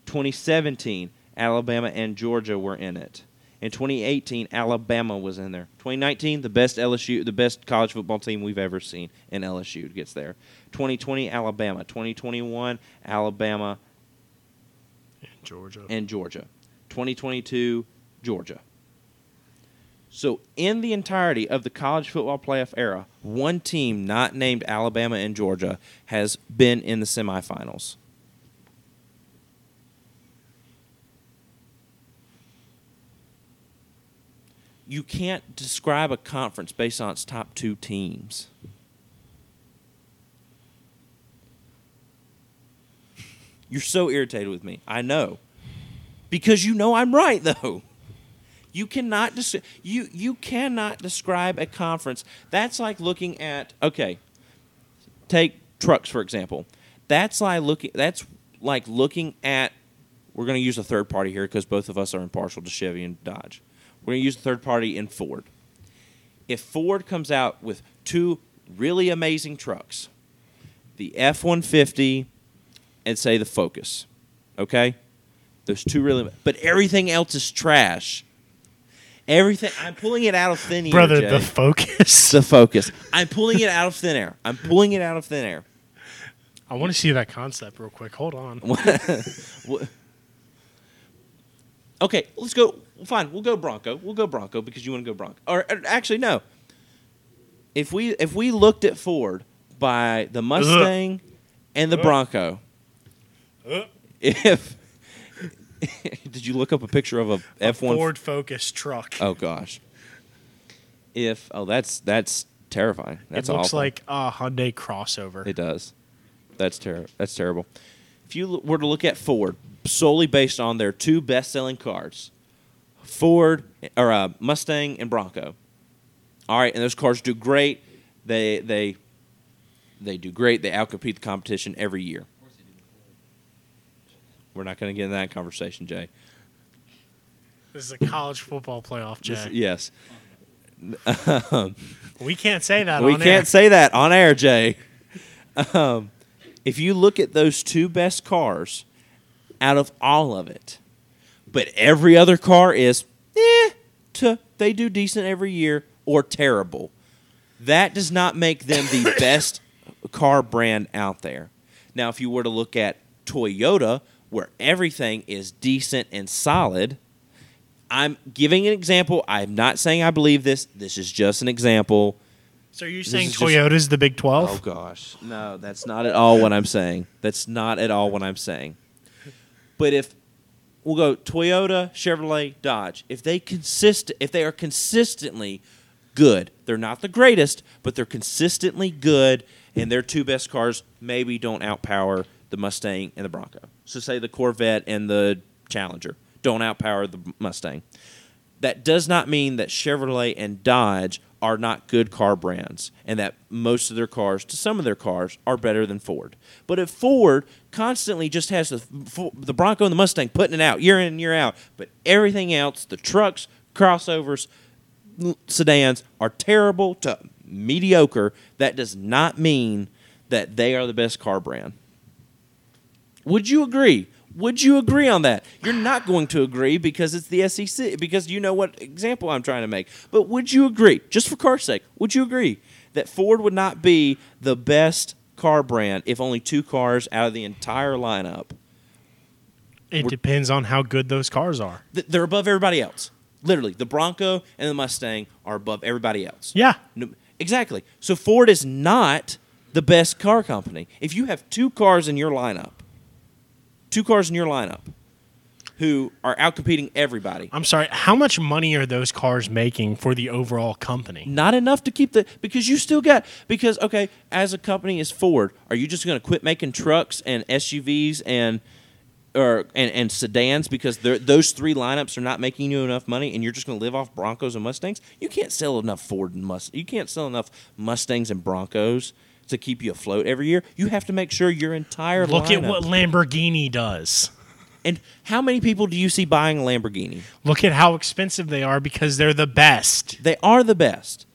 2017, Alabama and Georgia were in it. In 2018, Alabama was in there. 2019, the best LSU, the best college football team we've ever seen, and LSU gets there. 2020, Alabama. 2021, Alabama And Georgia. and Georgia. 2022, Georgia. So, in the entirety of the college football playoff era, one team not named Alabama and Georgia has been in the semifinals. You can't describe a conference based on its top two teams. You're so irritated with me. I know. Because you know I'm right though. You cannot des- you you cannot describe a conference. That's like looking at okay. Take trucks for example. That's like looking that's like looking at we're going to use a third party here because both of us are impartial to Chevy and Dodge. We're going to use a third party in Ford. If Ford comes out with two really amazing trucks, the F 150 and say the Focus, okay? Those two really, but everything else is trash. Everything, I'm pulling it out of thin air. Brother, Jay. the focus. [LAUGHS] the Focus. I'm pulling it out of thin air. I'm pulling it out of thin air. I want to see that concept real quick. Hold on. [LAUGHS] Okay, let's go. Fine, we'll go Bronco. We'll go Bronco because you want to go Bronco. Or, or actually, no. If we if we looked at Ford by the Mustang and the Uh. Bronco, Uh. if [LAUGHS] did you look up a picture of a F one? Ford Focus truck. Oh gosh. If oh that's that's terrifying. That's it looks awful. like a Hyundai crossover. It does. That's terrible. That's terrible. If you were to look at Ford solely based on their two best-selling cars, Ford or uh, Mustang and Bronco. All right, and those cars do great. They they they do great. They outcompete the competition every year. We're not going to get in that conversation, Jay. This is a college football playoff, Jay. This- yes, [LAUGHS] we can't say that we on can't air. say that on air, Jay. Um, if you look at those two best cars out of all of it, but every other car is eh, to, they do decent every year or terrible. That does not make them the [LAUGHS] best car brand out there. Now, if you were to look at Toyota, where everything is decent and solid, I'm giving an example. I'm not saying I believe this. This is just an example. So you're This saying is just- Toyota's the Big 12? Oh gosh, no, that's not at all what I'm saying. That's not at all what I'm saying. But if we'll go Toyota, Chevrolet, Dodge, if they consist, if they are consistently good, they're not the greatest, but they're consistently good, and their two best cars maybe don't outpower the Mustang and the Bronco. So say the Corvette and the Challenger don't outpower the Mustang. That does not mean that Chevrolet and Dodge are not good car brands and that most of their cars, to some of their cars, are better than Ford. But if Ford constantly just has the, the Bronco and the Mustang putting it out year in and year out, but everything else, the trucks, crossovers, sedans, are terrible to mediocre, that does not mean that they are the best car brand. Would you agree? Would you agree on that? You're not going to agree because it's the SEC, because you know what example I'm trying to make. But would you agree, just for car's sake, would you agree that Ford would not be the best car brand if only two cars out of the entire lineup It We're- depends on how good those cars are. th- they're above everybody else. Literally, the Bronco and the Mustang are above everybody else. Yeah. No, exactly. So Ford is not the best car company. If you have two cars in your lineup, two cars in your lineup who are outcompeting everybody, I'm sorry. How much money are those cars making for the overall company? not enough to keep the because you still got because okay, as a company is Ford, are you just going to quit making trucks and SUVs and or and, and sedans because those three lineups are not making you enough money and you're just going to live off Broncos and Mustangs? You can't sell enough Ford and Must you can't sell enough Mustangs and Broncos to keep you afloat every year. You have to make sure your entire Look at what Lamborghini does. and how many people do you see buying a Lamborghini? Look at how expensive they are because they're the best. They are the best,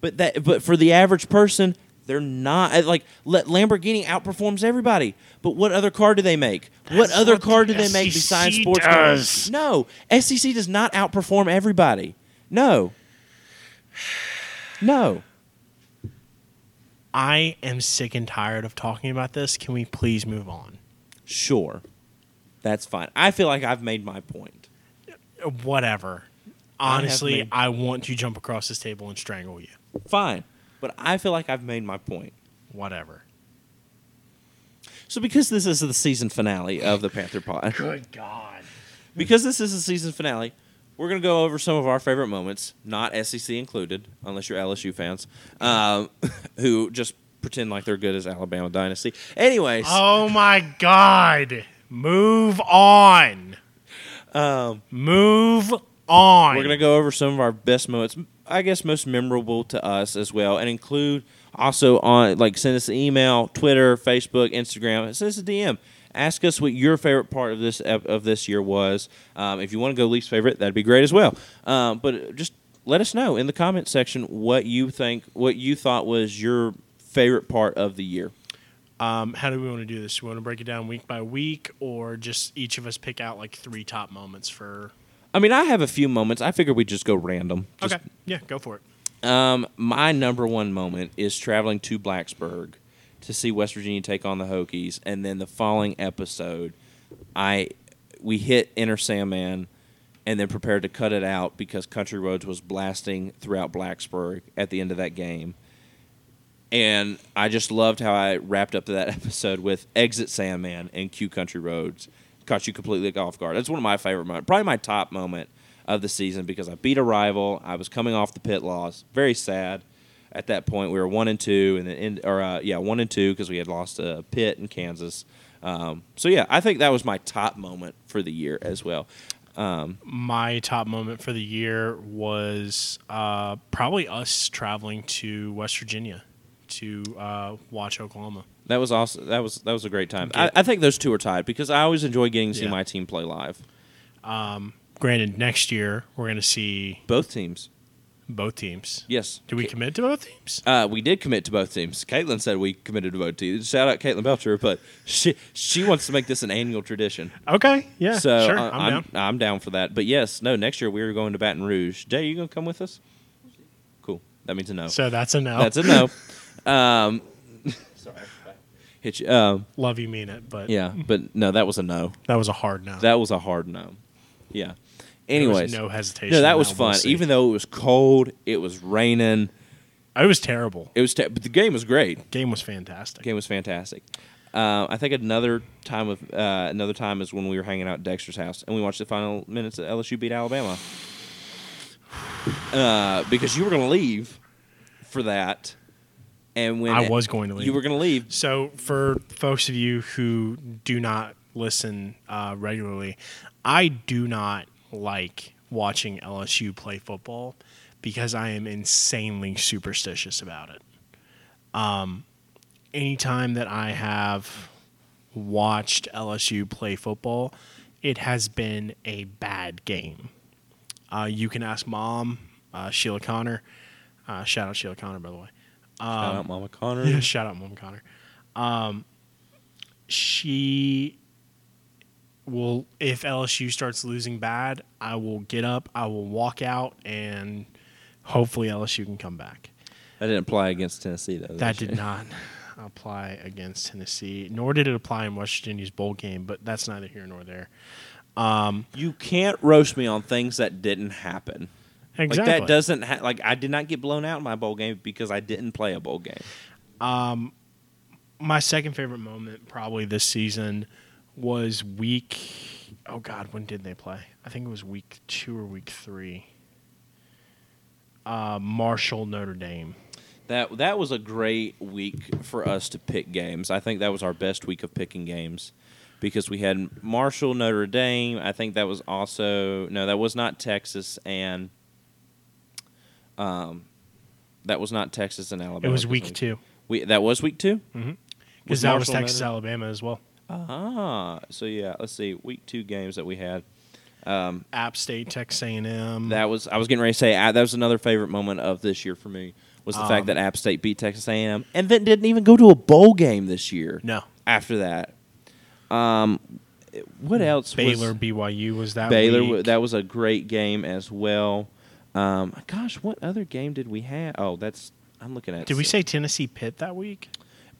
but that but for the average person, they're not. uh, Like let Lamborghini outperforms everybody. But what other car do they make? what other what car do they make SEC besides sports does. cars? No, SEC does not outperform everybody. No, no. I am sick and tired of talking about this. Can we please move on? Sure, that's fine. I feel like I've made my point. Whatever. I Honestly, made- I want to jump across this table and strangle you. Fine, but I feel like I've made my point. Whatever. So because this is the season finale of the Panther Pod. Good God. because this is the season finale, we're going to go over some of our favorite moments, not SEC included, unless you're LSU fans, um, [LAUGHS] who just pretend like they're good as Alabama Dynasty. Anyways, Oh my God. Move on. um, Move on. we're going to go over some of our best moments, I guess most memorable to us as well, and include also on like send us an email, Twitter, Facebook, Instagram, send us a DM. Ask us what your favorite part of this of this year was. Um, if you want to go least favorite, that'd be great as well. Um, but just let us know in the comment section what you think, what you thought was your favorite part of the year. Um, how do we want to do this? Do we want to break it down week by week, or just each of us pick out like three top moments for? I mean, I have a few moments. I figured we'd just go random. Just okay, yeah, go for it. Um, my number one moment is traveling to Blacksburg to see West Virginia take on the Hokies, and then the following episode, I we hit Enter Sandman, and then prepared to cut it out because Country Roads was blasting throughout Blacksburg at the end of that game. And I just loved how I wrapped up that [LAUGHS] episode with Exit Sandman and Q Country Roads. Caught you completely off guard. That's one of my favorite moments. Probably my top moment of the season because I beat a rival. I was coming off the Pitt loss. Very sad. At that point, we were one and two, and then in, or uh, yeah, one and two because we had lost a Pitt in Kansas. Um, so yeah, I think that was my top moment for the year as well. Um, My top moment for the year was uh, probably us traveling to West Virginia to uh, watch Oklahoma. that was awesome. That was that was a great time. I, I think those two are tied because I always enjoy getting to see Yeah. my team play live. Granted, next year we're going to see Both teams, both teams. yes. Do we commit to both teams? Uh, we did commit to both teams. Caitlin said we committed to both teams. Shout out Caitlin Belcher, but she she wants to make this an annual tradition. Okay, yeah, so sure, uh, I'm, down. I'm down for that. But yes, no, next year we are going to Baton Rouge. Jay, you gonna come with us? Cool. That means a no. So that's a no. That's a no. [LAUGHS] um, sorry, hit you. Um, Love you, mean it, but yeah, but no, that was a no. that was a hard no. That was a hard no. Yeah. Anyways, no hesitation. no, that was fun. Even though it was cold, it was raining. it was terrible. It was, te- but the game was great. Game was fantastic. game was fantastic. Uh, I think another time of uh, another time is when we were hanging out at Dexter's house and we watched the final minutes that LSU beat Alabama. [SIGHS] Uh, because you were going to leave for that, and when I was going to leave. you were going to leave. So, for folks of you who do not listen uh, regularly, I do not like watching LSU play football because I am insanely superstitious about it. Um, anytime that I have watched LSU play football, it has been a bad game. Uh, you can ask mom, uh, Sheila Connor. Uh, shout out Sheila Connor, by the way. Shout out Mama Connor. [LAUGHS] Yeah, shout out Mom Connor. Um, she will, if LSU starts losing bad, I will get up, I will walk out, and hopefully LSU can come back. That didn't apply against Tennessee though. That did not. [LAUGHS] apply against Tennessee, nor did it apply in West Virginia's bowl game, but that's neither here nor there. Um, You can't roast me on things that didn't happen. exactly. Like that doesn't ha- like I did not get blown out in my bowl game because I didn't play a bowl game. my second favorite moment probably this season was week oh god when did they play i think it was week two or week three uh, marshall notre dame That that was a great week for us to pick games. I think that was our best week of picking games because we had Marshall, Notre Dame. I think that was also no, that was not Texas and um, that was not Texas and Alabama. it was week we- two We that was week two. because Was that was texas Notre- alabama as well Ah, so yeah. Let's see, week two games that we had. Um, app state texas a&m That was I was getting ready to say uh, that was another favorite moment of this year for me was the Um, fact that App State beat Texas A&M and then didn't even go to a bowl game this year. no After that, um, what else? baylor was, byu was that Baylor. week. That was a great game as well. Um, gosh, what other game did we have? Oh, that's I'm looking at. did we say tennessee pitt that week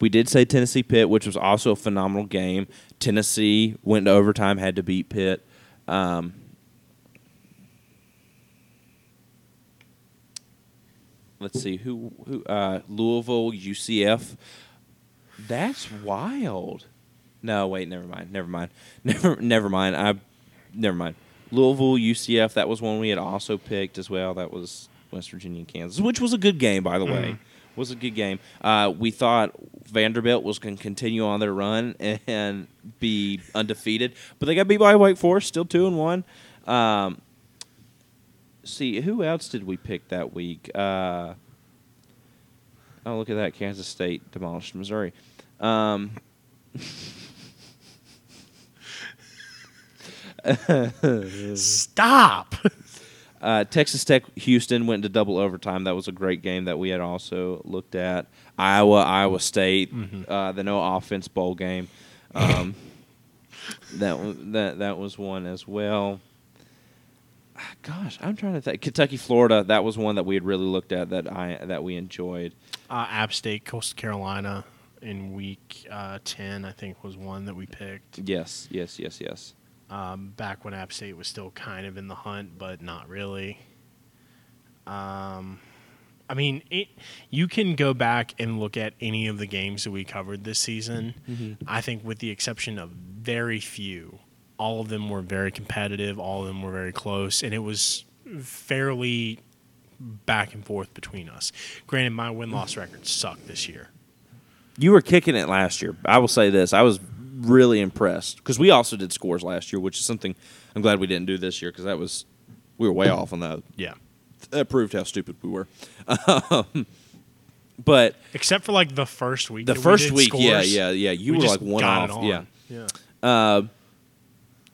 We did say Tennessee Pitt, which was also a phenomenal game. Tennessee went to overtime, had to beat Pitt. Um, let's see who who uh, Louisville UCF. That's wild. No, wait, never mind. Never mind. [LAUGHS] Never never mind. I never mind. Louisville UCF. That was one we had also picked as well. That was West Virginia Kansas, which was a good game by the way. Was a good game. Uh, we thought Vanderbilt was going to continue on their run and be undefeated, but they got beat by Wake Forest, still two and one. Um, see, who else did we pick that week? Uh, oh, look at that! Kansas State demolished Missouri. Um, [LAUGHS] stop [LAUGHS] uh, Texas Tech Houston went to double overtime. That was a great game that we had also looked at. Iowa Iowa State, uh, the no offense bowl game. Um, [LAUGHS] that that that was one as well. Gosh, I'm trying to think. Kentucky Florida. That was one that we had really looked at that I that we enjoyed. uh, app state coastal carolina in week uh, 10 i think was one that we picked Yes, yes, yes, yes. Um, back when App State was still kind of in the hunt, but not really. Um, I mean, it, you can go back and look at any of the games that we covered this season. I think, with the exception of very few, all of them were very competitive. All of them were very close, and it was fairly back and forth between us. Granted, my win loss record sucked this year. You were kicking it last year. I will say this: I was really impressed because we also did scores last year, which is something I'm glad we didn't do this year because that was we were way off on that. Yeah. That proved how stupid we were. Um, but Except for like the first week. the we first did week, yeah, scores, yeah, yeah, you we were like one off. on. Yeah. Yeah. Uh,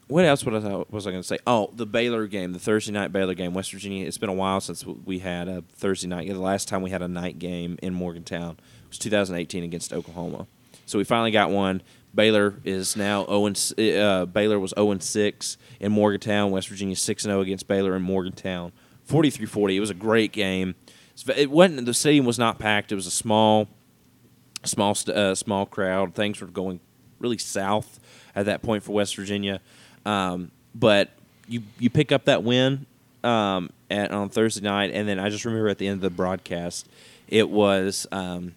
what else was I, was I going to say? Oh, the Baylor game, the Thursday night Baylor game, West Virginia. It's been a while since we had a Thursday night. The last time we had a night game in Morgantown was 2018 against Oklahoma. So we finally got one. Baylor is now 0 uh, Baylor was 0 and 6 in Morgantown. West Virginia 6 and 0 against Baylor in Morgantown. 43-40. It was a great game. It wasn't the stadium was not packed. It was a small small uh, small crowd. Things were going really south at that point for West Virginia, um, but you you pick up that win um, at on Thursday night, and then I just remember at the end of the broadcast, it was. Um,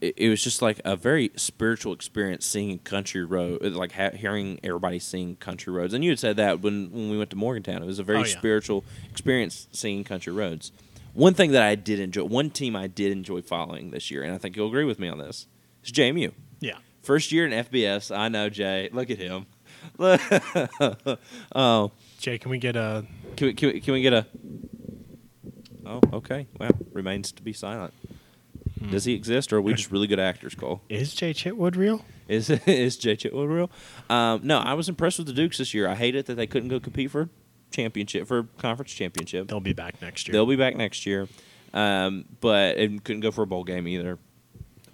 it, it was just like a very spiritual experience singing country road, like ha- hearing everybody sing country roads. And you had said that when, when we went to Morgantown, it was a very Oh, yeah. spiritual experience singing country roads. One thing that I did enjoy, one team I did enjoy following this year, and I think you'll agree with me on this, is JMU. Yeah. First year in FBS. I know Jay. Look at him. oh, [LAUGHS] Jay, can we get a can we, can we can we get a? Oh, okay. Well, remains to be silent. Does he exist, or are we just really good actors, Cole? is Jay Chitwood real? Is [LAUGHS] is Jay Chitwood real? Um, no, I was impressed with the Dukes this year. I hate it that they couldn't go compete for championship for conference championship. They'll be back next year. They'll be back next year, um, but and couldn't go for a bowl game either.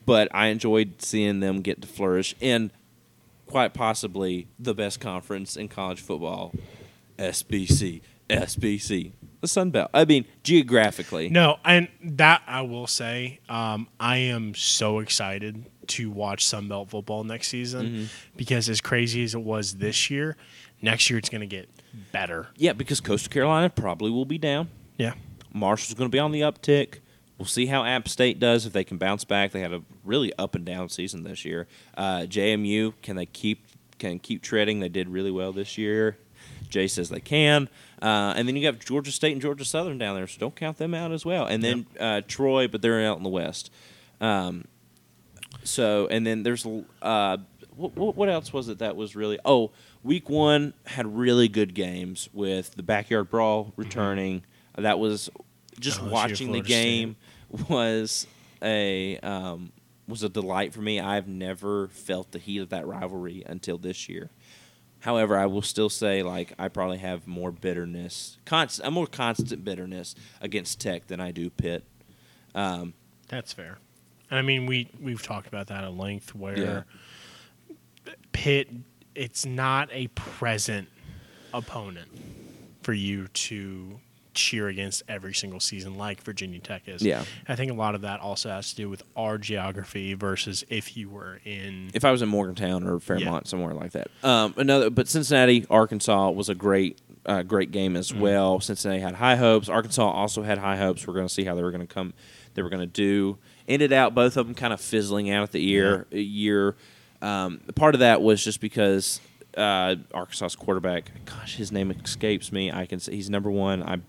But I enjoyed seeing them get to flourish in quite possibly the best conference in college football, SBC. SBC. The Sun Belt. I mean, geographically. No, and that I will say, um, I am so excited to watch Sun Belt football next season Mm-hmm. because as crazy as it was this year, next year it's going to get better. Yeah, because Coastal Carolina probably will be down. Yeah. Marshall's going to be on the uptick. We'll see how App State does if they can bounce back. They had a really up and down season this year. Uh, JMU can they keep can keep treading? They did really well this year. Jay says they can. Uh, and then you got Georgia State and Georgia Southern down there, so don't count them out as well. And then uh, Troy, but they're out in the West. Um, so and then there's uh, what, what else was it that was really? Oh, week one had really good games with the backyard brawl returning. That was just LSU, watching the game was a um, was a delight for me. I've never felt the heat of that rivalry until this year. However, I will still say like I probably have more bitterness, constant, a more constant bitterness against Tech than I do Pitt. Um, That's fair. And I mean, we we've talked about that at length. Where Yeah. Pitt, it's not a present opponent for you to cheer against every single season like Virginia Tech is. Yeah. I think a lot of that also has to do with our geography versus if you were in. if I was in Morgantown or Fairmont, somewhere like that. Um, another, but Cincinnati, Arkansas was a great, uh, great game as well. Cincinnati had high hopes. Arkansas also had high hopes. We're going to see how they were going to come. They were going to do. Ended out both of them kind of fizzling out at the year. Year. Um, part of that was just because uh, Arkansas's quarterback. Gosh, his name escapes me. I can say he's number one. I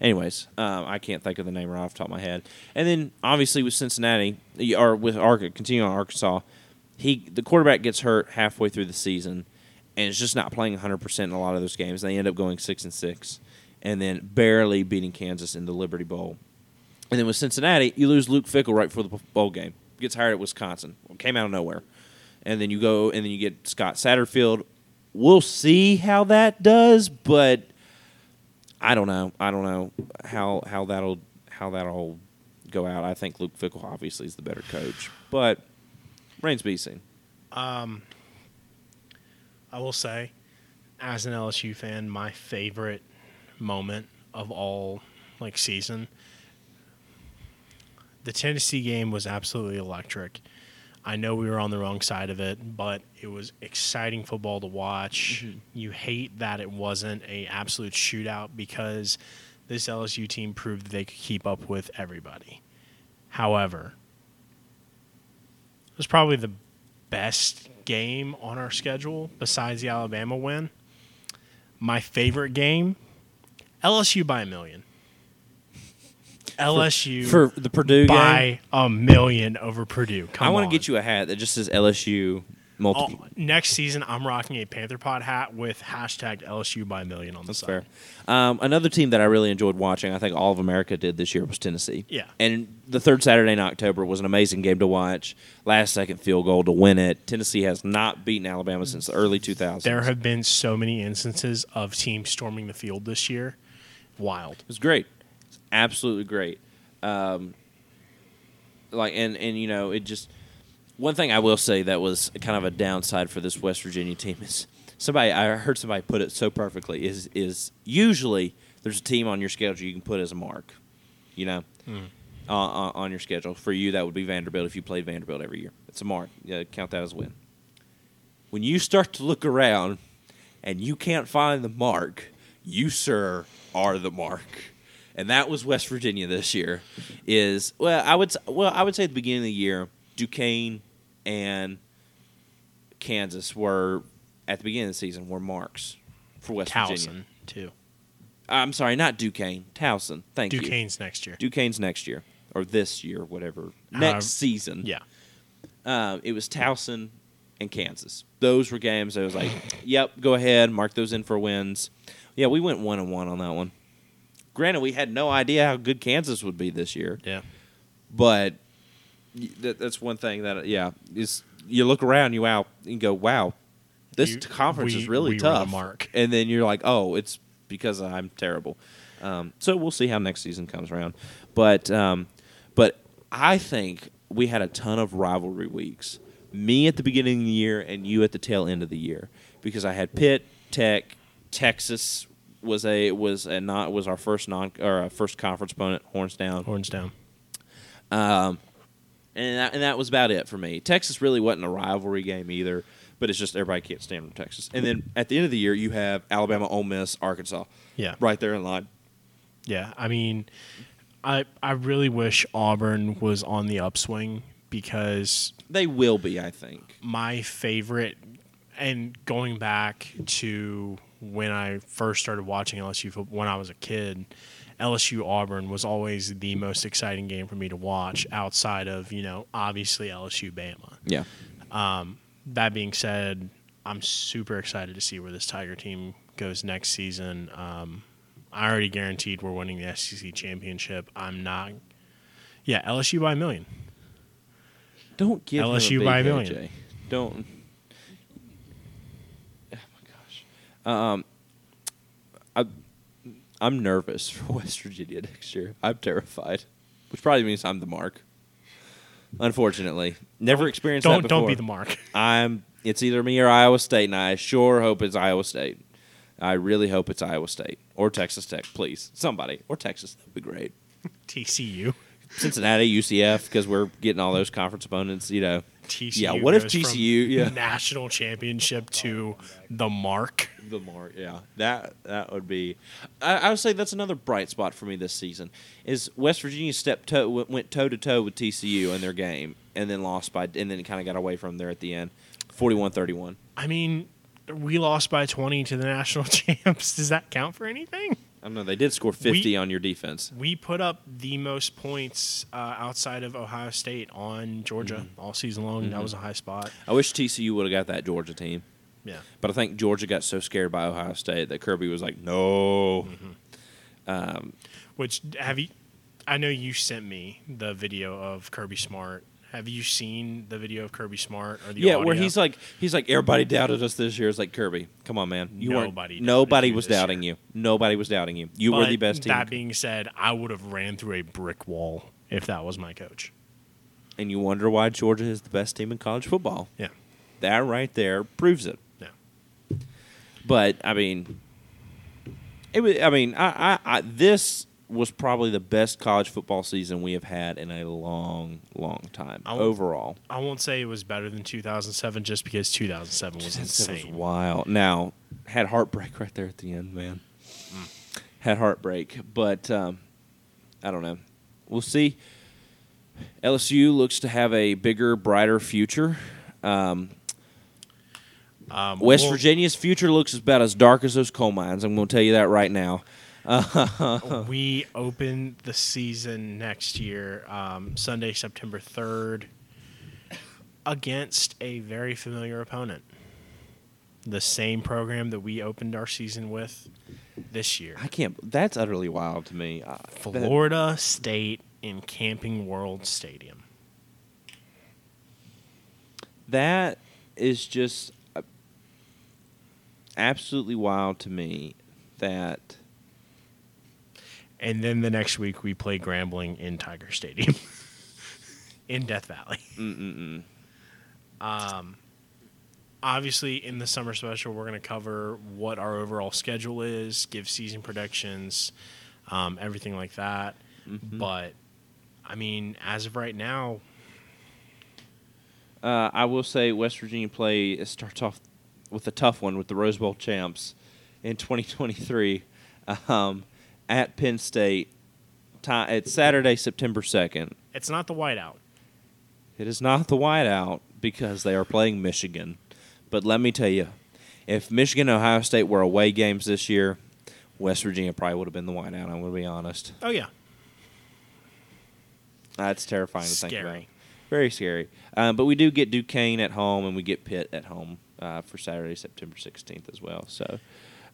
Anyways, um, I can't think of the name right off the top of my head. And then obviously with Cincinnati or with Arca, continuing on Arkansas, he the quarterback gets hurt halfway through the season, and is just not playing 100 percent in a lot of those games. They end up going six and six, and then barely beating Kansas in the Liberty Bowl. And then with Cincinnati, you lose Luke Fickell right before the bowl game. Gets hired at Wisconsin. Came out of nowhere. And then you go and then you get Scott Satterfield. We'll see how that does, but I don't know. I don't know how how that'll how that'll go out. I think Luke Fickell obviously is the better coach, but reigns be seen. Um, I will say, as an LSU fan, my favorite moment of all like season. The Tennessee game was absolutely electric. I know we were on the wrong side of it, but it was exciting football to watch. Mm-hmm. You hate that it wasn't a absolute shootout because this LSU team proved that they could keep up with everybody. However, it was probably the best game on our schedule besides the Alabama win. My favorite game, LSU by a million. LSU For the Purdue game, by a million over Purdue. Come I want to get you a hat that just says LSU multiple. Oh, next season, I'm rocking a Panther Pod hat with hashtag LSU by a million on the That's side. fair. Um, another team that I really enjoyed watching, I think all of America did this year, was Tennessee. Yeah. And the third Saturday in October was an amazing game to watch. Last second field goal to win it. Tennessee has not beaten Alabama since the early 2000s. There have been so many instances of teams storming the field this year. Wild. It was great. Absolutely great. Um, like and and you know it just one thing I will say that was kind of a downside for this West Virginia team is somebody I heard somebody put it so perfectly is is usually there's a team on your schedule you can put as a mark, you know, uh, on, on your schedule. For you, that would be Vanderbilt if you played Vanderbilt every year. It's a mark. Yeah, count that as a win. When you start to look around and you can't find the mark, you sir are the mark. And that was West Virginia this year. Is well, I would well, I would say at the beginning of the year, Duquesne and Kansas were at the beginning of the season were marks for West Virginia. Towson, too. I'm sorry, not Duquesne, Towson. Thank you. Duquesne's next year. Duquesne's next year or this year, whatever. However- Next season. Yeah. Uh, it was Towson and Kansas. Those were games I was like, [SIGHS] yep, go ahead, mark those in for wins. Yeah, we went one and one on that one. Granted, we had no idea how good Kansas would be this year, Yeah. but that, that's one thing that yeah is you look around, you out and go, wow, this You- conference we- is really we tough. mark. And then you're like, oh, it's because I'm terrible. Um, so we'll see how next season comes around. But um, but I think we had a ton of rivalry weeks. Me at the beginning of the year and you at the tail end of the year because I had Pitt, Tech, Texas was a was a not was our first non or uh, first conference opponent. Horns down. Horns down. Um, and that, and that was about it for me. Texas really wasn't a rivalry game either, but it's just everybody can't stand from Texas. And then at the end of the year, you have Alabama, Ole Miss, Arkansas, Yeah. right there in line. Yeah. I mean, I I really wish Auburn was on the upswing because They will be, I think. my favorite and going back to when I first started watching LSU fo- when I was a kid, LSU Auburn was always the most exciting game for me to watch outside of, you know, obviously LSU Bama. Yeah. That being said, I'm super excited to see where this Tiger team goes next season. Um, I already guaranteed we're winning the SEC championship. I'm not. Yeah, LSU by a million. Don't give LSU him a big by a million. Jay. Don't. Oh my gosh. Um, I, I'm nervous [LAUGHS] for West Virginia next year. I'm terrified, which probably means I'm the mark. Unfortunately, never experienced Don't that don't before. be the mark. [LAUGHS] I'm. It's either me or Iowa State, and I sure hope it's Iowa State. I really hope it's Iowa State or Texas Tech, please. Somebody or Texas, that'd be great. [LAUGHS] TCU. Cincinnati, UCF, because we're getting all those conference opponents. You know, TCU. Yeah, what if TCU yeah. national championship oh, to the mark? the mark. Yeah, that that would be. I, I would say that's another bright spot for me this season. Is West Virginia stepped toe went toe to toe with TCU in their game, and then lost by, and then kind of got away from there at the end, 41-31. I mean, we lost by 20 to the national [LAUGHS] champs. Does that count for anything? I don't know. They did score fifty We- on your defense. We put up the most points uh, outside of Ohio State on Georgia Mm-hmm. all season long. That was a high spot. I wish TCU would have got that Georgia team, Yeah. but I think Georgia got so scared by Ohio State that Kirby was like, "No." Um, Which have you? I know you sent me the video of Kirby Smart. Have you seen the video of Kirby Smart or the yeah, where he's like, he's like, everybody doubted us this year. It's like Kirby, come on, man. You Nobody doubted Nobody you was this doubting you. Nobody was doubting you. You were But the best team, That being said, I would have ran through a brick wall if that was my coach. and you wonder why Georgia is the best team in college football. Yeah. That right there proves it. Yeah. But I mean, it was. I mean, I, I, I this was probably the best college football season we have had in a long, long time I overall. I won't say it was better than 2007 just because 2007 was That was insane. wild. Now had heartbreak right there at the end, man. Had heartbreak, but um, I don't know. We'll see. LSU looks to have a bigger, brighter future. Um, Um, West we'll- Virginia's future looks about as dark as those coal mines. I'm going to tell you that right now. [LAUGHS] we open the season next year, um, Sunday, September 3rd, against a very familiar opponent. The same program that we opened our season with this year. I can't. That's utterly wild to me. Uh, that- Florida State in Camping World Stadium. that is just uh, absolutely wild to me. That And then the next week we play Grambling in Tiger Stadium [LAUGHS] in Death Valley. mm-mm-mm. Um, obviously, in the summer special, we're going to cover what our overall schedule is, give season predictions, um, everything like that. But, I mean, as of right now, Uh, I will say West Virginia play starts off with a tough one with the Rose Bowl champs in 2023 um, at Penn State. Ti it's Saturday, September 2nd. it's not the whiteout. It is not the whiteout because they are playing Michigan. But let me tell you, if Michigan and Ohio State were away games this year, West Virginia probably would have been the whiteout. I'm going to be honest. Oh, yeah. That's terrifying to think about. Scary. Very scary. Um, but we do get Duquesne at home, and we get Pitt at home uh, for Saturday, September 16th as well. So,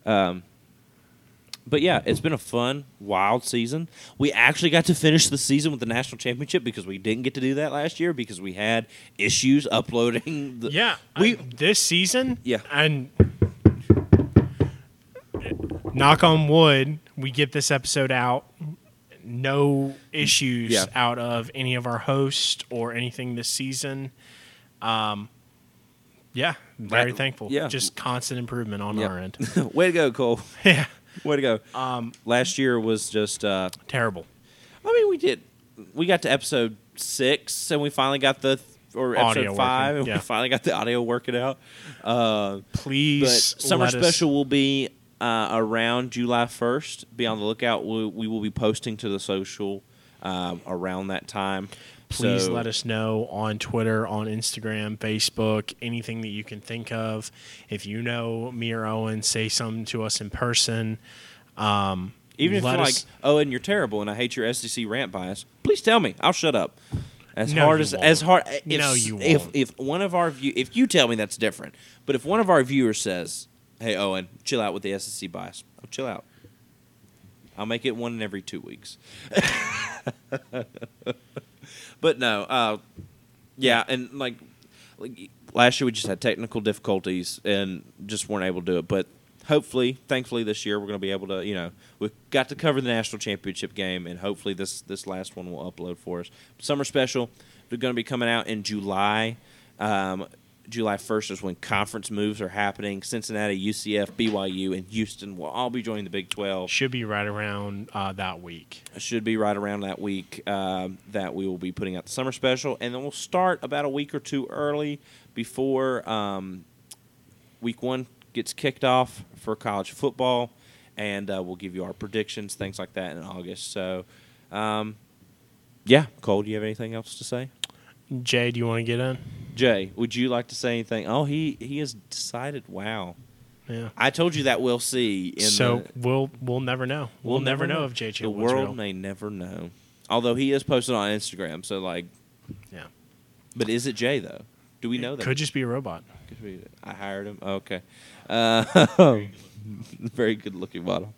um, but yeah, it's been a fun, wild season. We actually got to finish the season with the national championship because we didn't get to do that last year because we had issues [LAUGHS] uploading. The, Yeah. we I- this season, Yeah. and knock on wood, we get this episode out. No issues Yeah. out of any of our hosts or anything this season. Um, yeah, very Right. thankful. Yeah. just constant improvement on Yeah. our end. [LAUGHS] way to go, Cole. [LAUGHS] yeah. Way to go. Um, Last year was just. Uh, terrible. I mean, we did. We got to episode six, and we finally got the or episode Audio five, working, and yeah. we finally got the audio working out. Uh, but Please, summer let us- special will be uh, around July first. Be on the lookout. We, we will be posting to the social um, around that time. Please So- let us know on Twitter, on Instagram, Facebook, anything that you can think of. If you know me or Owen, say something to us in person. Um, Even if you're like, oh, you're terrible, and I hate your SEC rant bias, please tell me. I'll shut up. As No, hard as won't. as hard. If, No, you won't. if one of our view, if you tell me that's different, but if one of our viewers says, "Hey, Owen, chill out with the SEC bias," I'll chill out. I'll make it one in every two weeks. [LAUGHS] but no, uh, yeah, and like, like last year we just had technical difficulties and just weren't able to do it. But hopefully, thankfully, this year we're going to be able to. You know, we got to cover the national championship game, and hopefully this this last one will upload for us. Summer special, they're going to be coming out in July. Um, July 1st is when conference moves are happening. Cincinnati, UCF, BYU, and Houston will all be joining the Big 12 should be right around uh, that week. should be right around that week um, that we will be putting out the summer special, and then we'll start about a week or two early before um, week one gets kicked off for college football, and uh, we'll give you our predictions, things like that in August. So, um, yeah, Cole, do you have anything else to say? Jay, do you want to get in? Jay, would you like to say anything? Oh, he he has decided. Wow, Yeah. I told you that we'll see. In so the, we'll we'll never know. We'll, never know, if JJ the was world real. may never know. Although he is posted on Instagram, so like, Yeah. but is it Jay though? Do we know that? Could just be a robot. Could be- I hired him. Okay, uh, [LAUGHS] very good looking model.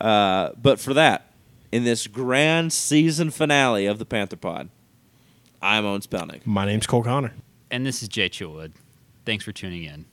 Uh, but for that, in this grand season finale of the Panther Pod, I'm Owen Spelnick. My name's Cole Connor. And this is Jay Chilwood. Thanks for tuning in.